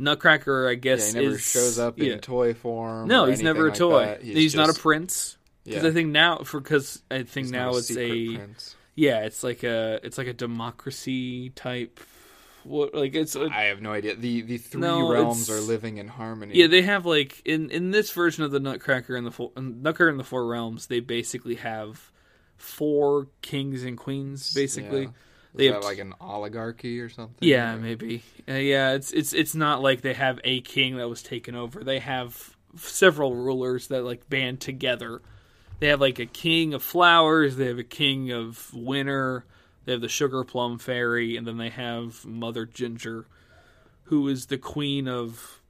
Nutcracker, I Yeah, guess, he never is, shoa up yeah. in toy form. No, he's never a toy. like that. He's, not a prince. Because Yeah. I think now, for because I think he's now a it's a prince. yeah, it's like a it's like a democracy type. What like it's a, I have no idea. The the three No, realms are living in harmony. yeah. They have like in in this version of the Nutcracker and the four, Nutcracker in the Four Realms, they basically have four kings and queens. Basically, Yeah. Is they that have like an oligarchy or something? Yeah, Or- maybe. Uh, yeah, it's it's it's not like they have a king that was taken over. They have several rulers that like band together. They have like a king of flowers. They have a king of winter. They have the sugar plum fairy, and then they have Mother Ginger, who is the queen of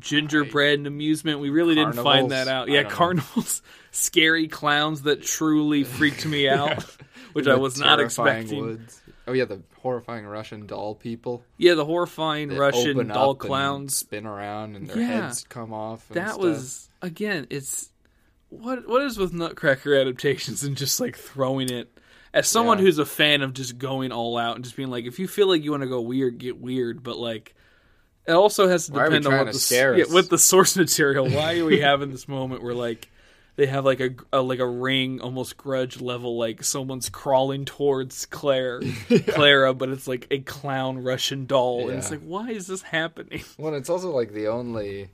gingerbread and amusement. We really didn't find that out. Yeah, carnivals, scary clowns that truly freaked me out, which I was not expecting. woods. Oh yeah, the horrifying Russian doll people. Yeah, the horrifying Russian doll clowns. spin around, and their Yeah. heads come off. And that stuff. was again it's what what is with nutcracker adaptations and just like throwing it as someone Yeah. who's a fan of just going all out and just being like if you feel like you want to go weird get weird but like It also has to Why depend on what the yeah, with the source material. Why are we having this moment where like they have like a, a like a ring, almost grudge level, like someone's crawling towards Claire, Clara, but it's like a clown Russian doll, and it's like, why is this happening? Well, it's also like the only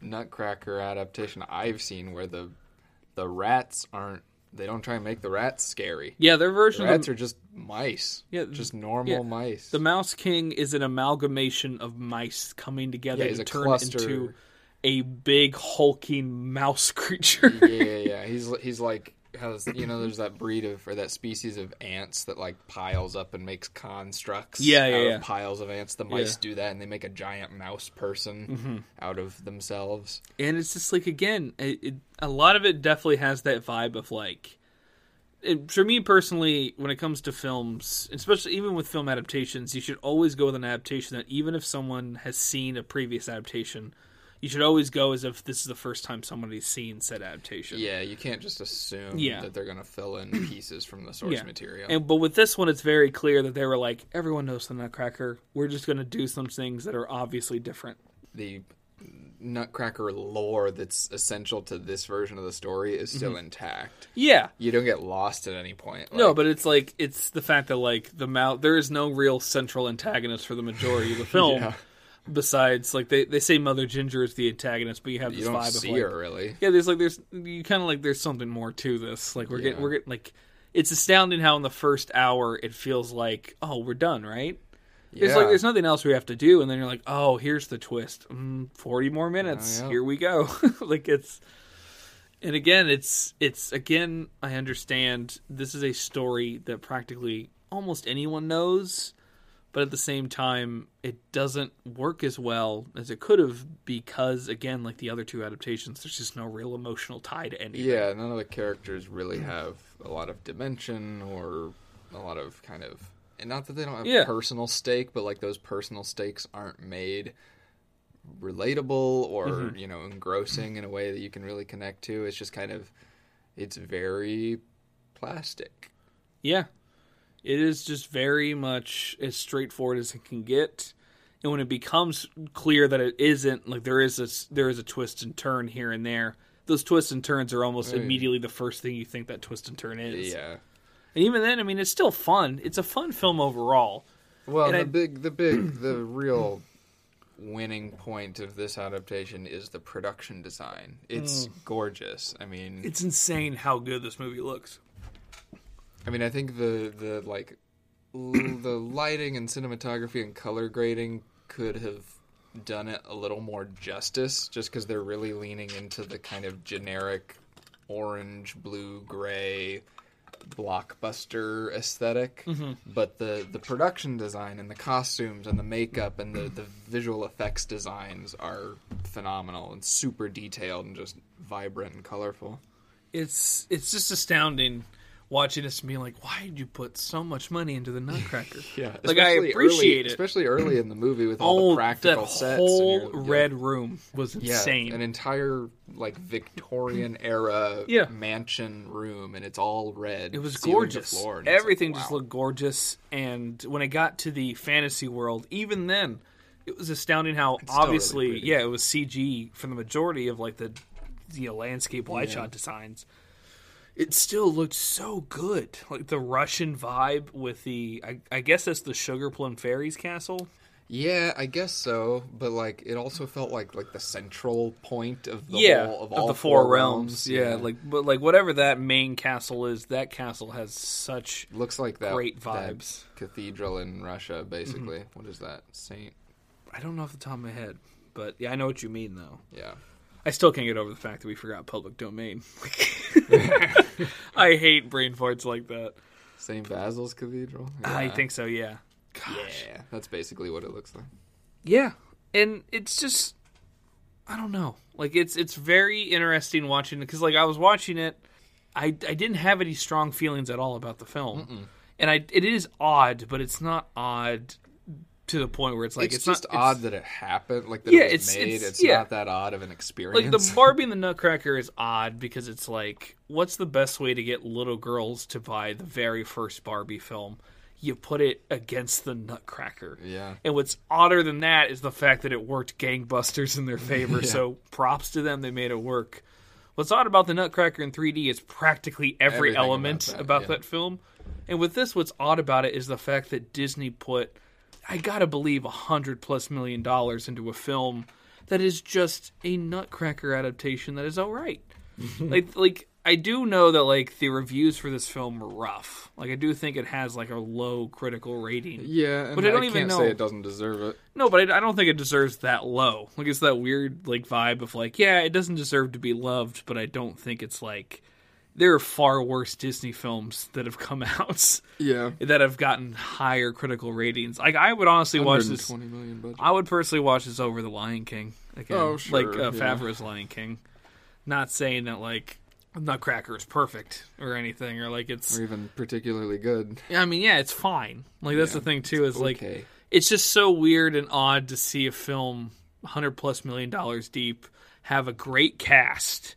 Nutcracker adaptation I've seen where the the rats aren't. They don't try and make the rats scary. Yeah, their The version of rats the, are just mice. Yeah, just normal yeah. mice. the Mouse King is an amalgamation of mice coming together Yeah, to a turn cluster. into a big hulking mouse creature. yeah, yeah, yeah. He's he's like has you know there's that breed of or that species of ants that like piles up and makes constructs. Yeah, yeah, out yeah. Of piles of ants. The mice do that and they make a giant mouse person mm-hmm. out of themselves. and it's just like again it, it, a lot of it definitely has that vibe of like it, for me personally when it comes to films especially even with film adaptations you should always go with an adaptation that even if someone has seen a previous adaptation you should always go as if this is the first time somebody's seen said adaptation Yeah, you can't just assume Yeah. that they're gonna fill in pieces from the source Yeah. material. and but with this one it's very clear that they were like everyone knows the nutcracker we're just going to do some things that are obviously different the Nutcracker lore that's essential to this version of the story is still Mm-hmm. intact. yeah You don't get lost at any point. No, but it's like it's the fact that like the mouth there is no real central antagonist for the majority of the film. Yeah. Besides, like they, they say Mother Ginger is the antagonist, but you have you this don't vibe of like her really. yeah, there's like there's you kind of like there's something more to this. Like we're getting we're getting like it's astounding how in the first hour it feels like oh we're done right. It's like there's nothing else we have to do, and then you're like oh here's the twist. Mm, Forty more minutes. Oh, yeah. Here we go. like it's and again it's it's again i understand this is a story that practically almost anyone knows but at the same time it doesn't work as well as it could have because again like the other two adaptations there's just no real emotional tie to anything Yeah, none of the characters really have a lot of dimension or a lot of kind of and not that they don't have Yeah. personal stake, but like those personal stakes aren't made relatable or, Mm-hmm. you know, engrossing in a way that you can really connect to. It's just kind of it's very plastic. Yeah. It is just very much as straightforward as it can get. And when it becomes clear that it isn't, like there is a there is a twist and turn here and there. Those twists and turns are almost immediately the first thing you think that twist and turn is. Yeah. And even then, I mean, it's still fun. It's a fun film overall. Well, And the I- big, the big, the real winning point of this adaptation is the production design. It's mm. gorgeous. I mean, It's insane how good this movie looks. I mean, I think the the like l- the lighting and cinematography and color grading could have done it a little more justice, just because they're really leaning into the kind of generic orange, blue, gray blockbuster esthetic mm-hmm. but the the production design and the costumes and the makeup and the the visual effects designs are phenomenal and super detailed and just vibrant and colorful. It's it's just astounding watching this and being like, why did you put so much money into the Nutcracker? Yeah, Like, I appreciate early, it. especially early in the movie with all Oh, the practical that sets. whole red room was yeah, insane. an entire like Victorian era Yeah. mansion room, and it's all red. It was gorgeous. floor, it's like, Everything just looked gorgeous. And when it got to the fantasy world, even then, it was astounding how really obviously, yeah, it was CG for the majority of like the you know landscape wide shot designs. It still looked so good, like the Russian vibe with the. I, I guess that's the Sugar Plum Fairies castle. Yeah, I guess so. But like, it also felt like like the central point of the yeah, whole, of of all the four, realms. Yeah, like but like whatever that main castle is, that castle has such looks like that great that vibes. cathedral in Russia, basically. Mm-hmm. What is that? Saint? I don't know off the top of my head, but yeah, I know what you mean though. Yeah. I still can't get over the fact that we forgot public domain. I hate brain farts like that. Saint Basil's Cathedral. I think so, yeah. Gosh. Yeah, that's basically what it looks like. Yeah. And it's just I don't know. Like it's it's very interesting watching it cuz like I was watching it I I didn't have any strong feelings at all about the film. And I it is odd, but it's not odd to the point where it's like it's, it's, just not it's- odd that it happened, like that Yeah, it was it's- made. it's- It's, yeah. not that odd of an experience. like the Barbie and the Nutcracker is odd because it's like, what's the best way to get little girls to buy the very first Barbie film? you put it against the Nutcracker. Yeah. And what's odder than that is the fact that it worked gangbusters in their favor. Yeah. So props to them, they made it work. What's odd about the Nutcracker in 3D is practically every Everything element about about, that, that, film. And with this, what's odd about it is the fact that Disney put, I gotta believe, a hundred plus million dollars into a film that is just a Nutcracker adaptation that is all right. like, like I do know that like the reviews for this film were rough. Like I do think it has like a low critical rating. Yeah, and But I I, don't can't even know- say it doesn't deserve it. No, but I, I don't think it deserves that low. Like it's that weird like vibe of like, yeah, it doesn't deserve to be loved, but I don't think it's like there are far worse Disney films that have come out Yeah. that have gotten higher critical ratings. Like I would honestly watch this. 120 million budget. I would personally watch this over The Lion King. Again, Oh, sure, like uh, yeah. Favreau's Lion King. Not saying that like Nutcracker is perfect or anything, or like it's. Or even particularly good. I mean, yeah, it's fine. Like that's Yeah, the thing too. Is like it's just so weird and odd to see a film 100 plus million dollars deep have a great cast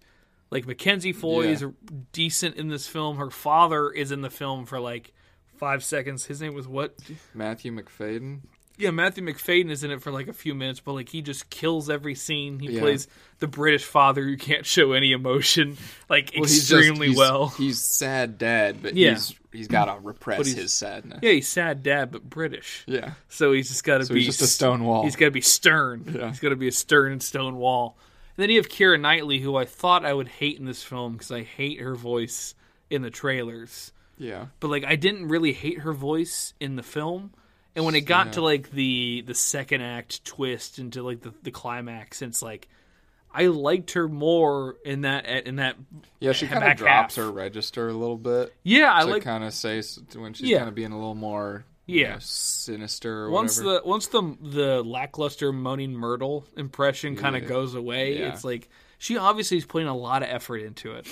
like mackenzie foy Yeah. is decent in this film her father is in the film for like five seconds his name was what Matthew Macfadyen. yeah matthew macfadyen is in it for like a few minutes but like he just kills every scene he Yeah. plays the british father who can't show any emotion like Well, he's just- extremely he's- well He's sad dad, but Yeah. he's he's got to repress he's- his sadness. yeah he's sad dad but british Yeah. So he's just got to So be he's just a stone wall. He's got to be stern. Yeah. He's got to be a stern stone wall. Then you have Keira Knightley, who I thought I would hate in this film because I hate her voice in the trailers. Yeah. But like, I didn't really hate her voice in the film. And when it got Yeah. to like the the second act twist into like the, the climax, it's like I liked her more in that in that. Yeah, she kind of drops half. her register a little bit Yeah, I like kind of say when she's Yeah. kind of being a little more Yeah. know, sinister once whatever. the once the the lackluster moaning Myrtle impression kind of goes away, Yeah. it's like she obviously is putting a lot of effort into it,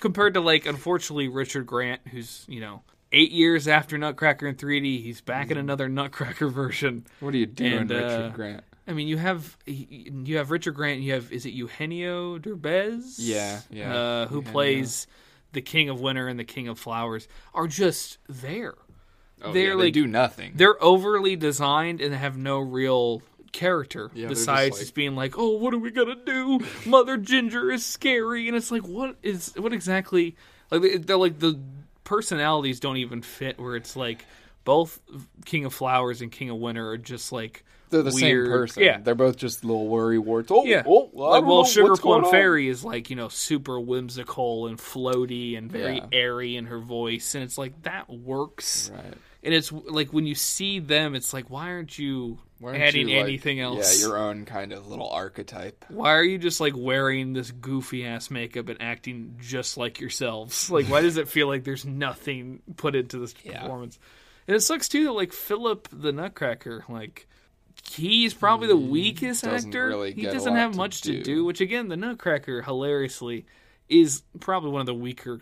compared to like unfortunately Richard Grant, who's you know eight years after Nutcracker in 3D, he's back in another Nutcracker version. what are you doing, and, uh, Richard Grant? I mean, you have you have Richard Grant, you have is it Eugenio Derbez? Yeah, yeah, uh, who Eugenio. plays the King of Winter and the King of Flowers are just there. Oh, they're yeah, they like- do nothing. They're overly designed and have no real character Yeah, they're just besides like- just being like, "Oh, what are we gonna do? Mother Ginger is scary," and it's like, what is what exactly? Like they're like the personalities don't even fit. Where it's like both King of Flowers and King of Winter are just like They're the weird- same person. Yeah, They're both just little worry warts. Oh, yeah. oh, like, well, know Sugar what's Plum going on. Fairy is like you know super whimsical and floaty and very Yeah. airy in her voice, and it's like that works. Right. And it's like when you see them, it's like, why aren't you Why aren't adding you, like- anything else? Yeah, your own kind of little archetype. why are you just like wearing this goofy ass makeup and acting just like yourselves? Like, why does it feel like there's nothing put into this Yeah. performance? And it sucks too that like Philip the Nutcracker, like he's probably the weakest doesn't actor. really he doesn't have to much to do. do. Which again, the Nutcracker hilariously is probably one of the weaker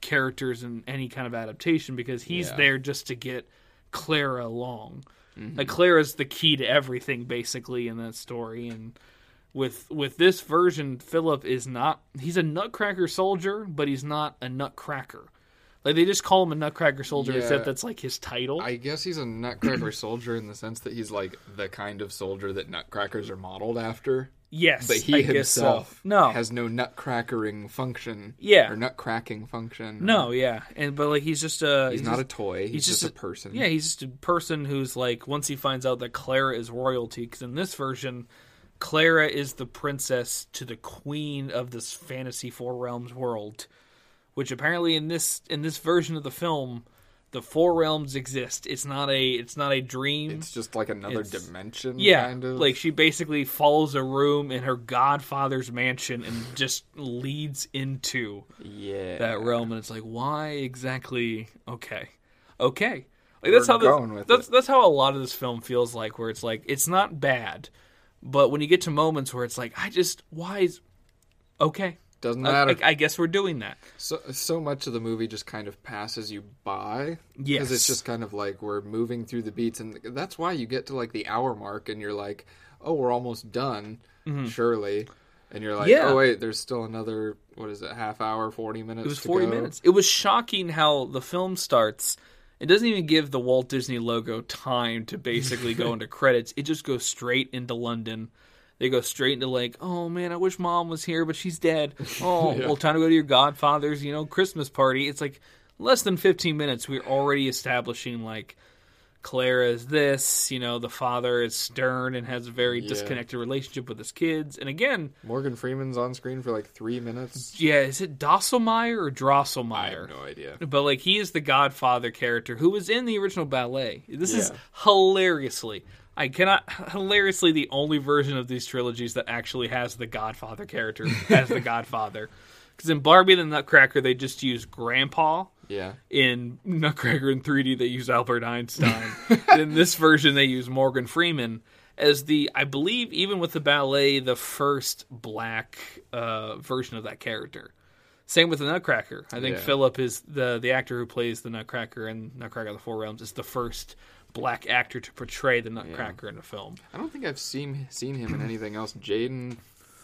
characters in any kind of adaptation because he's Yeah. there just to get Clara along. Mm-hmm. Like Clara's the key to everything basically in that story and with with this version Philip is not he's a nutcracker soldier but he's not a nutcracker. Like they just call him a nutcracker soldier Yeah. except that's like his title. I guess he's a nutcracker soldier in the sense that he's like the kind of soldier that nutcrackers are modeled after. yes, But he I guess so. himself No. has no nutcrackering function. Yeah. Or nutcracking function. no, yeah. And but like he's just a He's, not a toy. He's, just, a, a- person. Yeah, he's just a person who's like once he finds out that Clara is royalty because in this version, Clara is the princess to the queen of this fantasy four realms world, which apparently in this in this version of the film, the four realms exist. It's not a it's not a dream. It's just like another It's- dimension. yeah, kind of. like she basically follows a room in her godfather's mansion and just leads into yeah. that realm, and it's like, why exactly? Okay, okay. Like that's We're how this, that's it. that's how a lot of this film feels like, where it's like it's not bad, but when you get to moments where it's like, I just why is okay. Doesn't matter. I- I guess we're doing that. So so much of the movie just kind of passes you by Yes. because it's just kind of like we're moving through the beats, and that's why you get to like the hour mark, and you're like, oh, we're almost done, surely, and you're like, Mm-hmm. Yeah. oh wait, there's still another what is it, half hour, forty minutes? It was 40 go? minutes. It was shocking how the film starts It doesn't even give the Walt Disney logo time to basically go into credits. It just goes straight into London. They go straight into like, oh man, I wish mom was here, but she's dead. Oh, Yeah. well, time to go to your godfather's, you know, Christmas party. It's like less than 15 minutes. We're already establishing like Clara is this, you know, the father is stern and has a very Yeah. disconnected relationship with his kids. And again, Morgan Freeman's on screen for like three minutes. yeah, is it Dosselmeyer or Drosselmeyer? I have no idea. But like he is the Godfather character who was in the original ballet. This is hilariously, I cannot hilariously the only version of these trilogies that actually has the Godfather character as the Godfather. Because in Barbie the Nutcracker they just use Grandpa. Yeah. In Nutcracker in 3D they use Albert Einstein. in this version they use Morgan Freeman as the I believe even with the ballet the first black uh, version of that character. Same with the Nutcracker. I think Yeah. Philip is the the actor who plays the Nutcracker in Nutcracker of the Four Realms is the first black actor to portray the Nutcracker in a film. I don't think I've seen seen him in anything else. Jayden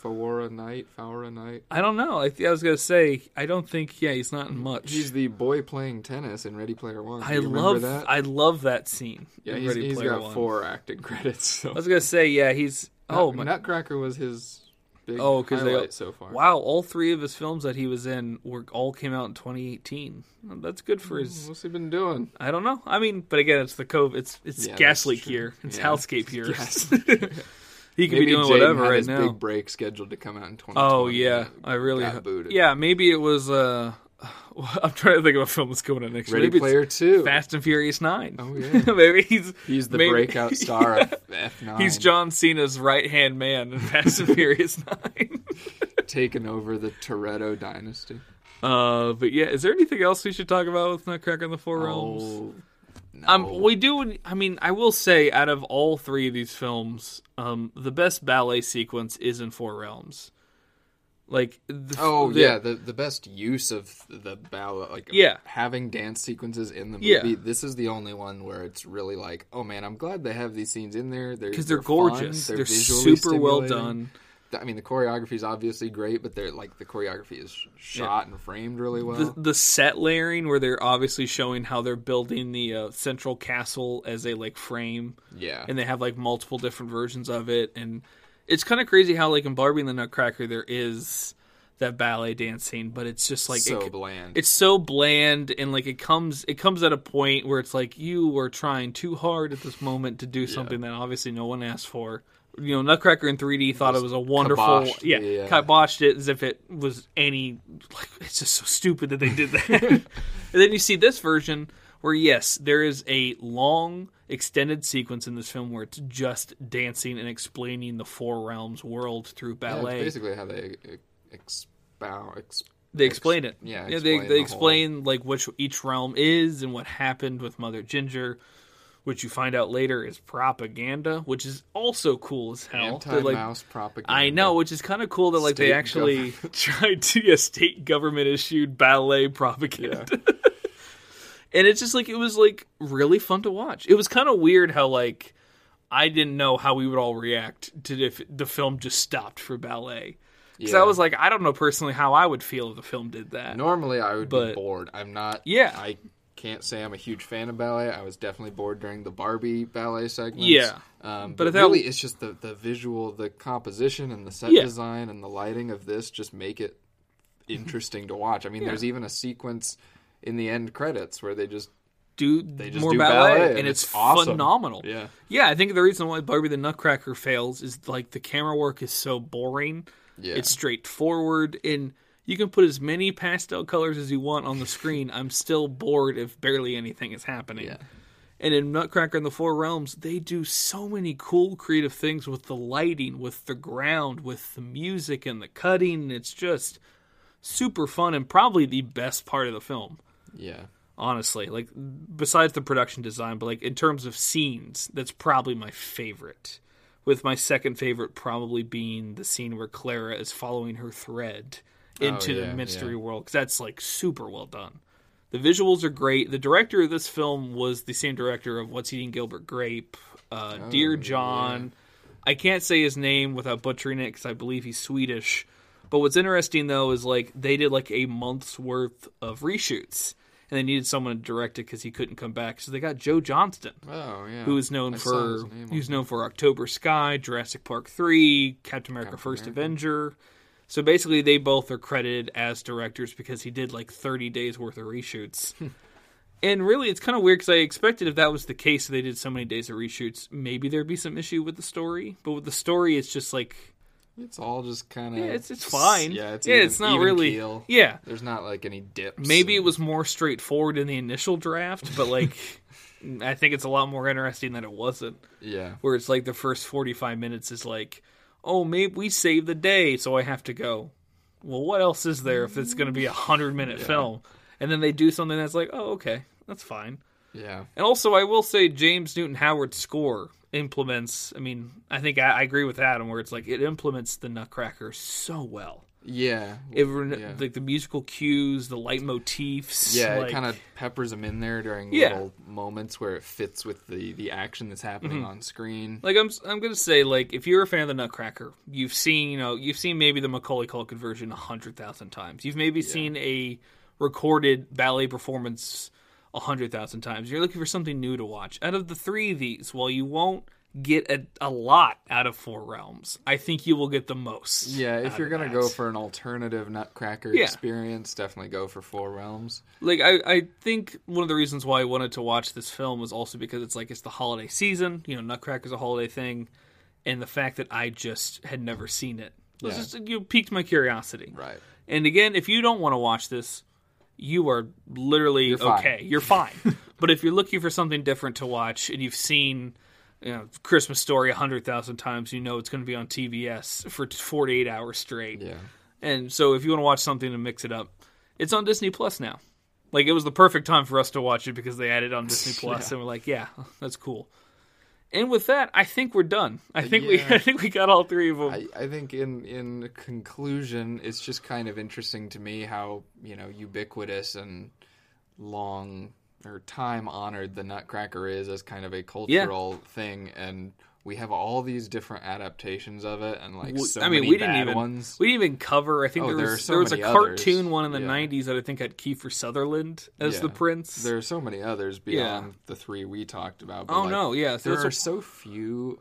Fowora Knight, Fowora Knight. I don't know. I, th- I was gonna say I don't think. Yeah, he's not in much. He's the boy playing tennis in Ready Player One. Do I love that. I love that scene. yeah, in he's, Ready he's Player got One. four acting credits. So. I was gonna say yeah. He's oh my, Nutcracker was his big Oh, 'cause they- highlight so far. wow. All three of his films that he was in were all came out in 2018. That's good for his. What's he been doing? I don't know. I mean, but again, it's the COVID. It's it's Yeah, gas leak year. It's Yeah. hellscape here. Yes. he could Maybe be doing Jayden whatever right his now. big break scheduled to come out in 2020. Oh yeah, I really got booted. yeah. Maybe it was. uh I'm trying to think of a film that's coming out next year. Ready Maybe Player Two. Fast and Furious Nine. Oh, yeah. maybe he's He's the maybe- breakout star of F9. He's John Cena's right hand man in Fast and Furious Nine. taking over the Toretto dynasty. Uh, but yeah, is there anything else we should talk about with Nutcracker in the Four Realms? Oh, no. Um, we do. I mean, I will say, out of all three of these films, um, the best ballet sequence is in Four Realms. Like, the, Oh the- yeah, the the best use of the ballet, like Yeah. having dance sequences in the Yeah. movie. This is the only one where it's really like, oh man, I'm glad they have these scenes in there. They're because they're, fun, gorgeous. They're, visually super well done. I mean, the choreography is obviously great, but they're like the choreography is shot and framed really well. The, the set layering, where they're obviously showing how they're building the uh, central castle as a like frame, yeah, and they have like multiple different versions of it, and it's kind of crazy how like in Barbie and the Nutcracker there is that ballet dance scene, but it's just like so it, bland. it's so bland and like it comes it comes at a point where it's like you are trying too hard at this moment to do something that obviously no one asked for you know nutcracker in 3d thought it was a wonderful kiboshed, yeah, yeah. kiboshed it as if it was any like it's just so stupid that they did that and then you see this version where yes there is a long extended sequence in this film where it's just dancing and explaining the four realms world through Yeah, ballet basically how they expound. Ex- they explain it. yeah, they explain they the whole- explain like which each realm is and what happened with Mother Ginger, which you find out later is propaganda, which is also cool as hell. Like- anti-mouse propaganda. I know, which is kind of cool that like they State actually tried to yeah, state government issued ballet propaganda. and it's just like it was like really fun to watch. It was kind of weird how like I didn't know how we would all react to if the film just stopped for ballet. Because I was like, I don't know personally how I would feel if the film did that. Normally, I would But- be bored. I'm not. Yeah. I can't say I'm a huge fan of ballet. I was definitely bored during the Barbie ballet segment. Yeah. um, But but, that- really, it's just the the visual, the composition, and the set Yeah. design and the lighting of this just make it interesting to watch. I mean, Yeah. there's even a sequence in the end credits where they just do they just more do ballet, ballet, and, and it's, it's awesome. phenomenal. yeah Yeah, I think the reason why Barbie the Nutcracker fails is like the camera work is so boring. yeah It's straightforward, and you can put as many pastel colors as you want on the screen. I'm still bored if barely anything is happening. Yeah. And in Nutcracker and the Four Realms, they do so many cool creative things with the lighting, with the ground, with the music and the cutting. It's just super fun and probably the best part of the film yeah. honestly. Like besides the production design but like in terms of scenes that's probably my favorite. With my second favorite probably being the scene where clara is following her thread into Oh, yeah, the mystery yeah. world because that's like super well done. The visuals are great. The director of this film was the same director of what's eating gilbert grape uh, dear john. I can't say his name without butchering it because i believe he's swedish. But what's interesting though is like they did like a month's worth of reshoots and they needed someone to direct it because he couldn't come back. So they got Joe Johnston, Oh yeah. who is known I for who's known for October Sky, Jurassic Park three, Captain America: Captain First America. Avenger. So basically, they both are credited as directors because he did like 30 days worth of reshoots. and really, it's kind of weird because I expected if that was the case, they did so many days of reshoots, maybe there'd be some issue with the story. But with the story, it's just like It's all just kind of yeah, it's it's fine. Yeah, it's yeah, even- it's not really keel. yeah. There's not like any dips. Maybe it was more straightforward in the initial draft, but like I think it's a lot more interesting that it wasn't. Yeah. Where it's like the first forty five minutes is like, oh, maybe we saved the day, so I have to go. Well, what else is there if it's going to be a hundred minute film? And then they do something that's like, oh, okay, that's fine. Yeah. And also, I will say James Newton Howard's score implements. I mean, I think I, I agree with Adam where it's like it implements the Nutcracker so well. Yeah. It Yeah. like the musical cues, the leitmotifs. Yeah, like, it kind of peppers them in there during Yeah. little moments where it fits with the the action that's happening Mm-hmm. on screen. Like I'm, I'm gonna say, like if you're a fan of the Nutcracker, you've seen, you know, you've seen maybe the Macaulay Culkin version a hundred thousand times. You've maybe seen a recorded ballet performance a hundred thousand times. You're looking for something new to watch. Out of the three of these, while you won't get a, a lot out of Four Realms, I think you will get the most. Yeah, if you're gonna that. go for an alternative Nutcracker Yeah. experience, definitely go for Four Realms. like I, I think one of the reasons why I wanted to watch this film was also because it's like it's the holiday season. You know, Nutcracker's a holiday thing, and the fact that I just had never seen it was Yeah. just you piqued my curiosity. Right. And again, if you don't want to watch this, you are literally You're okay. You're fine. but if you're looking for something different to watch and you've seen you know Christmas Story a hundred thousand times, you know it's going to be on TBS for 48 hours straight. Yeah. And so if you want to watch something to mix it up, it's on Disney Plus now. Like it was the perfect time for us to watch it because they added it on Disney Plus, and we're like, yeah, that's cool. And with that, I think we're done. I think we, I think we got all three of them. I, I think in in conclusion, it's just kind of interesting to me how you know ubiquitous and long or time honored the Nutcracker is as kind of a cultural thing, and we have all these different adaptations of it, and like We- so I mean, many we didn't even ones. we didn't even cover. I think Oh, there was so there was a cartoon others. one in the Yeah. '90s that I think had Kiefer Sutherland as Yeah. the prince. There are so many others beyond the three we talked about. Oh like, no, yeah, so there are a- so few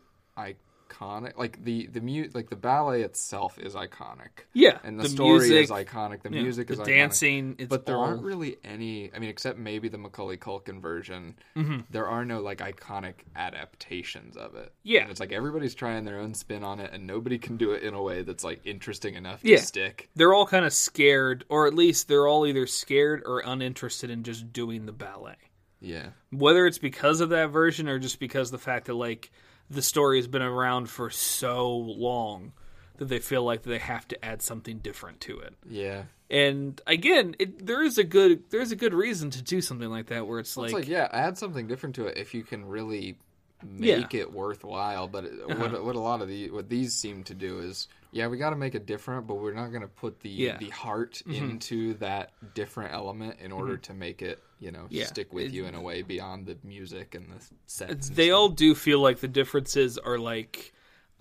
iconic. Like the the mu- like the ballet itself is iconic, yeah, and the, the story music, is iconic. The yeah, music the is iconic. dancing. It's but there all- aren't really any. I mean, except maybe the Macaulay Culkin version. Mm-hmm. There are no like iconic adaptations of it. Yeah. and it's like everybody's trying their own spin on it, and nobody can do it in a way that's like interesting enough to Yeah. stick. they're all kind of scared, or at least they're all either scared or uninterested in just doing the ballet. Yeah, Whether it's because of that version or just because the fact that like the story has been around for so long that they feel like they have to add something different to it. yeah. And again, it, there is a good there's a good reason to do something like that where it's It's like, like yeah, add something different to it if you can really make it worthwhile. But it, Uh-huh. what what a lot of the what these seem to do is yeah, we got to make it different, but we're not going to put the Yeah. the heart into that different element in order to make it you know Yeah. stick with It- you in a way beyond the music and the sets. and they stuff. all do feel like the differences are like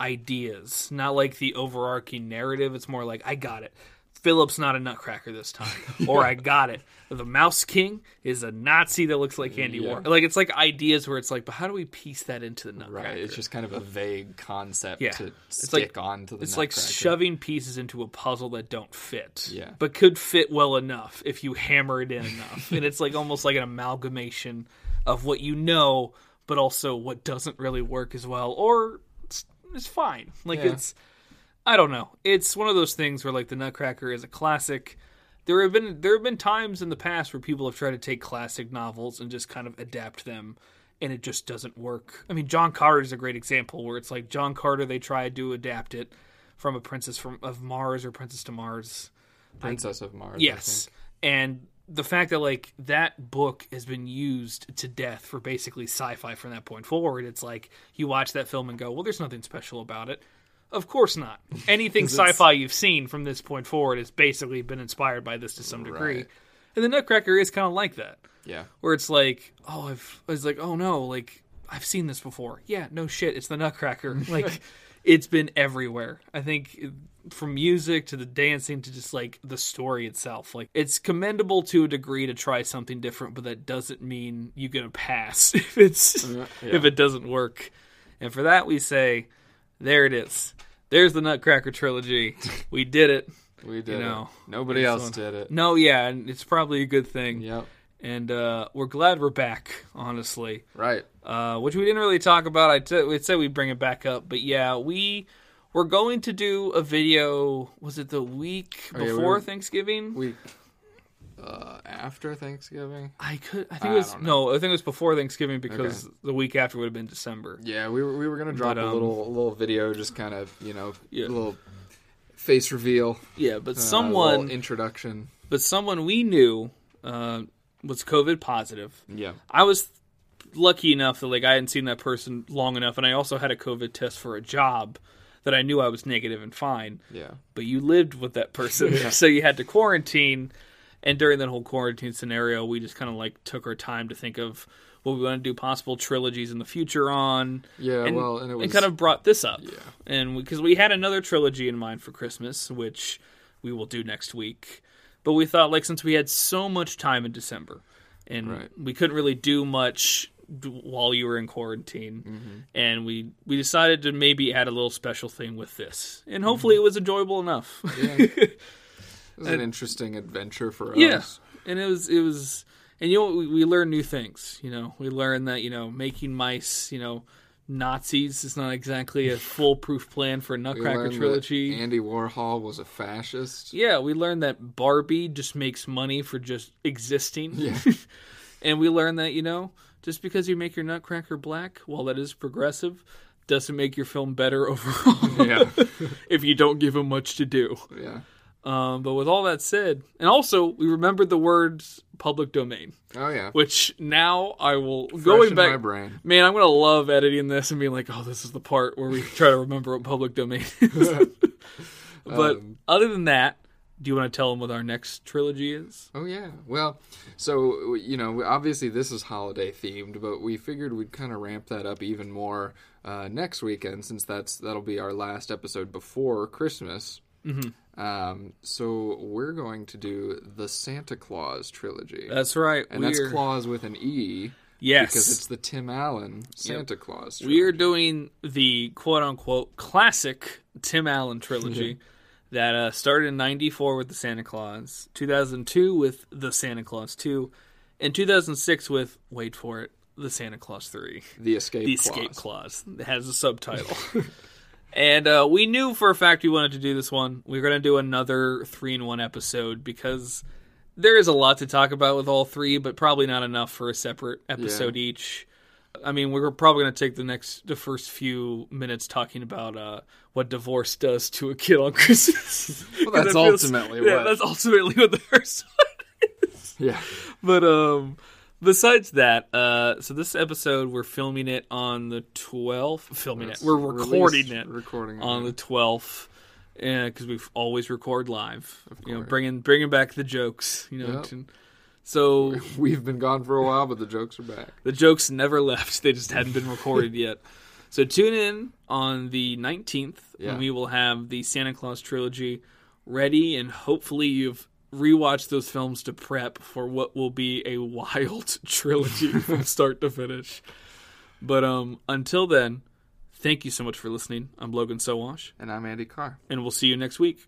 ideas, not like the overarching narrative. It's more like I got it. Philip's not a nutcracker this time, or I got it. The Mouse King is a Nazi that looks like Andy Yeah. Warhol. Like it's like ideas where it's like, but how do we piece that into the Nutcracker? Right, it's just kind of a vague concept Yeah. to It's like- stick onto the. It's like shoving pieces into a puzzle that don't fit. Yeah. But could fit well enough if you hammer it in enough. and it's like almost like an amalgamation of what you know, but also what doesn't really work as well. Or it's, it's fine. Like Yeah. it's I don't know. It's one of those things where like the Nutcracker is a classic. There have been there have been times in the past where people have tried to take classic novels and just kind of adapt them and it just doesn't work. I mean, John Carter is a great example where it's like John Carter they tried to adapt it from a Princess from of Mars or Princess to Mars. Princess of Mars. I Yes. think. And the fact that like that book has been used to death for basically sci-fi from that point forward, it's like you watch that film and go, "Well, there's nothing special about it." Of course not. Anything sci-fi you've seen from this point forward has basically been inspired by this to some degree. Right. And the Nutcracker is kind of like that, Yeah. where it's like, "Oh, I've," I was like, "Oh no, like I've seen this before." Yeah, no shit, it's the Nutcracker. like it's been everywhere. I think from music to the dancing to just like the story itself. Like it's commendable to a degree to try something different, but that doesn't mean you're gonna pass if it's uh, Yeah. if it doesn't work. And for that we say, there it is. There's the Nutcracker trilogy. We did it. We did know, it. Nobody else one- did it. No, yeah, and it's probably a good thing. Yep. And uh, we're glad we're back, honestly. Right. Uh, which we didn't really talk about. I t- we said we'd bring it back up, but yeah, we were going to do a video. Was it the week Oh, yeah, we before were- Thanksgiving? We uh, after Thanksgiving. I could. I think I it was don't know. no. I think it was before Thanksgiving because the week after would have been December. Yeah, we were we were gonna drop But, a um, little a little video, just kind of you know Yeah. a little face reveal, Yeah, but uh, someone, little introduction. but someone we knew uh, was COVID positive. Yeah. I was lucky enough that like I hadn't seen that person long enough, and I also had a COVID test for a job that I knew I was negative and fine. Yeah. But you lived with that person, so you had to quarantine. And during that whole quarantine scenario, we just kind of like took our time to think of what we want to do possible trilogies in the future on. Yeah. and, well, and it was and kind of brought this up. Yeah. And because we, had another trilogy in mind for Christmas, which we will do next week. But we thought, like, since we had so much time in December and Right. we couldn't really do much while you were in quarantine, Mm-hmm. and we we decided to maybe add a little special thing with this, and hopefully it was enjoyable enough. Mm-hmm. Yeah. It was an interesting adventure for Yeah, us. and it was it was, and you know what? we, we learned new things. You know, we learned that you know making mice, you know, Nazis is not exactly a foolproof plan for Nutcracker trilogy. Andy Warhol was a fascist. Yeah, we learned that Barbie just makes money for just existing. Yeah. and we learned that, you know, just because you make your Nutcracker black, while that is progressive, doesn't make your film better overall. Yeah. if you don't give him much to do. Yeah. Um, but with all that said, and also we remembered the words public domain, Oh yeah. which now I will Fresh going in back. my brain. Man, I'm gonna love editing this and being like, oh, this is the part where we try to remember what public domain is. but Um, other than that, do you want to tell them what our next trilogy is? Oh yeah. Well, so you know, obviously this is holiday themed, but we figured we'd kind of ramp that up even more uh, next weekend, since that's that'll be our last episode before Christmas. Mm-hmm. Um, so we're going to do the Santa Clause trilogy, That's right. and we're, that's Clause with an E yes, because it's the Tim Allen Santa Clause. we are doing the quote unquote classic Tim Allen trilogy that uh, started in '94 with the Santa Clause, 2002 with the Santa Clause 2, and 2006 with wait for it, the Santa Clause 3. the Escape the Clause. escape clause it has a subtitle and uh, we knew for a fact we wanted to do this one We are going to do another three in one episode because there is a lot to talk about with all three but probably not enough for a separate episode each i mean we're probably going to take the next the first few minutes talking about uh, what divorce does to a kid on christmas Well, that's feels- ultimately yeah what- that's ultimately what the first one. Yeah. but um besides that uh so this episode we're filming it on the 12th filming it we're recording it Recording on it. the 12th because we always record live you know bringing bringing back the jokes you know Yep. to- so We've been gone for a while, but the jokes are back. the jokes never left they just hadn't been recorded yet so tune in on the 19th Yeah. when we will have the santa clause trilogy ready and hopefully you've rewatched those films to prep for what will be a wild trilogy from start to finish. But um until then thank you so much for listening. I'm logan sowash. And I'm Andy Carr. and we'll see you next week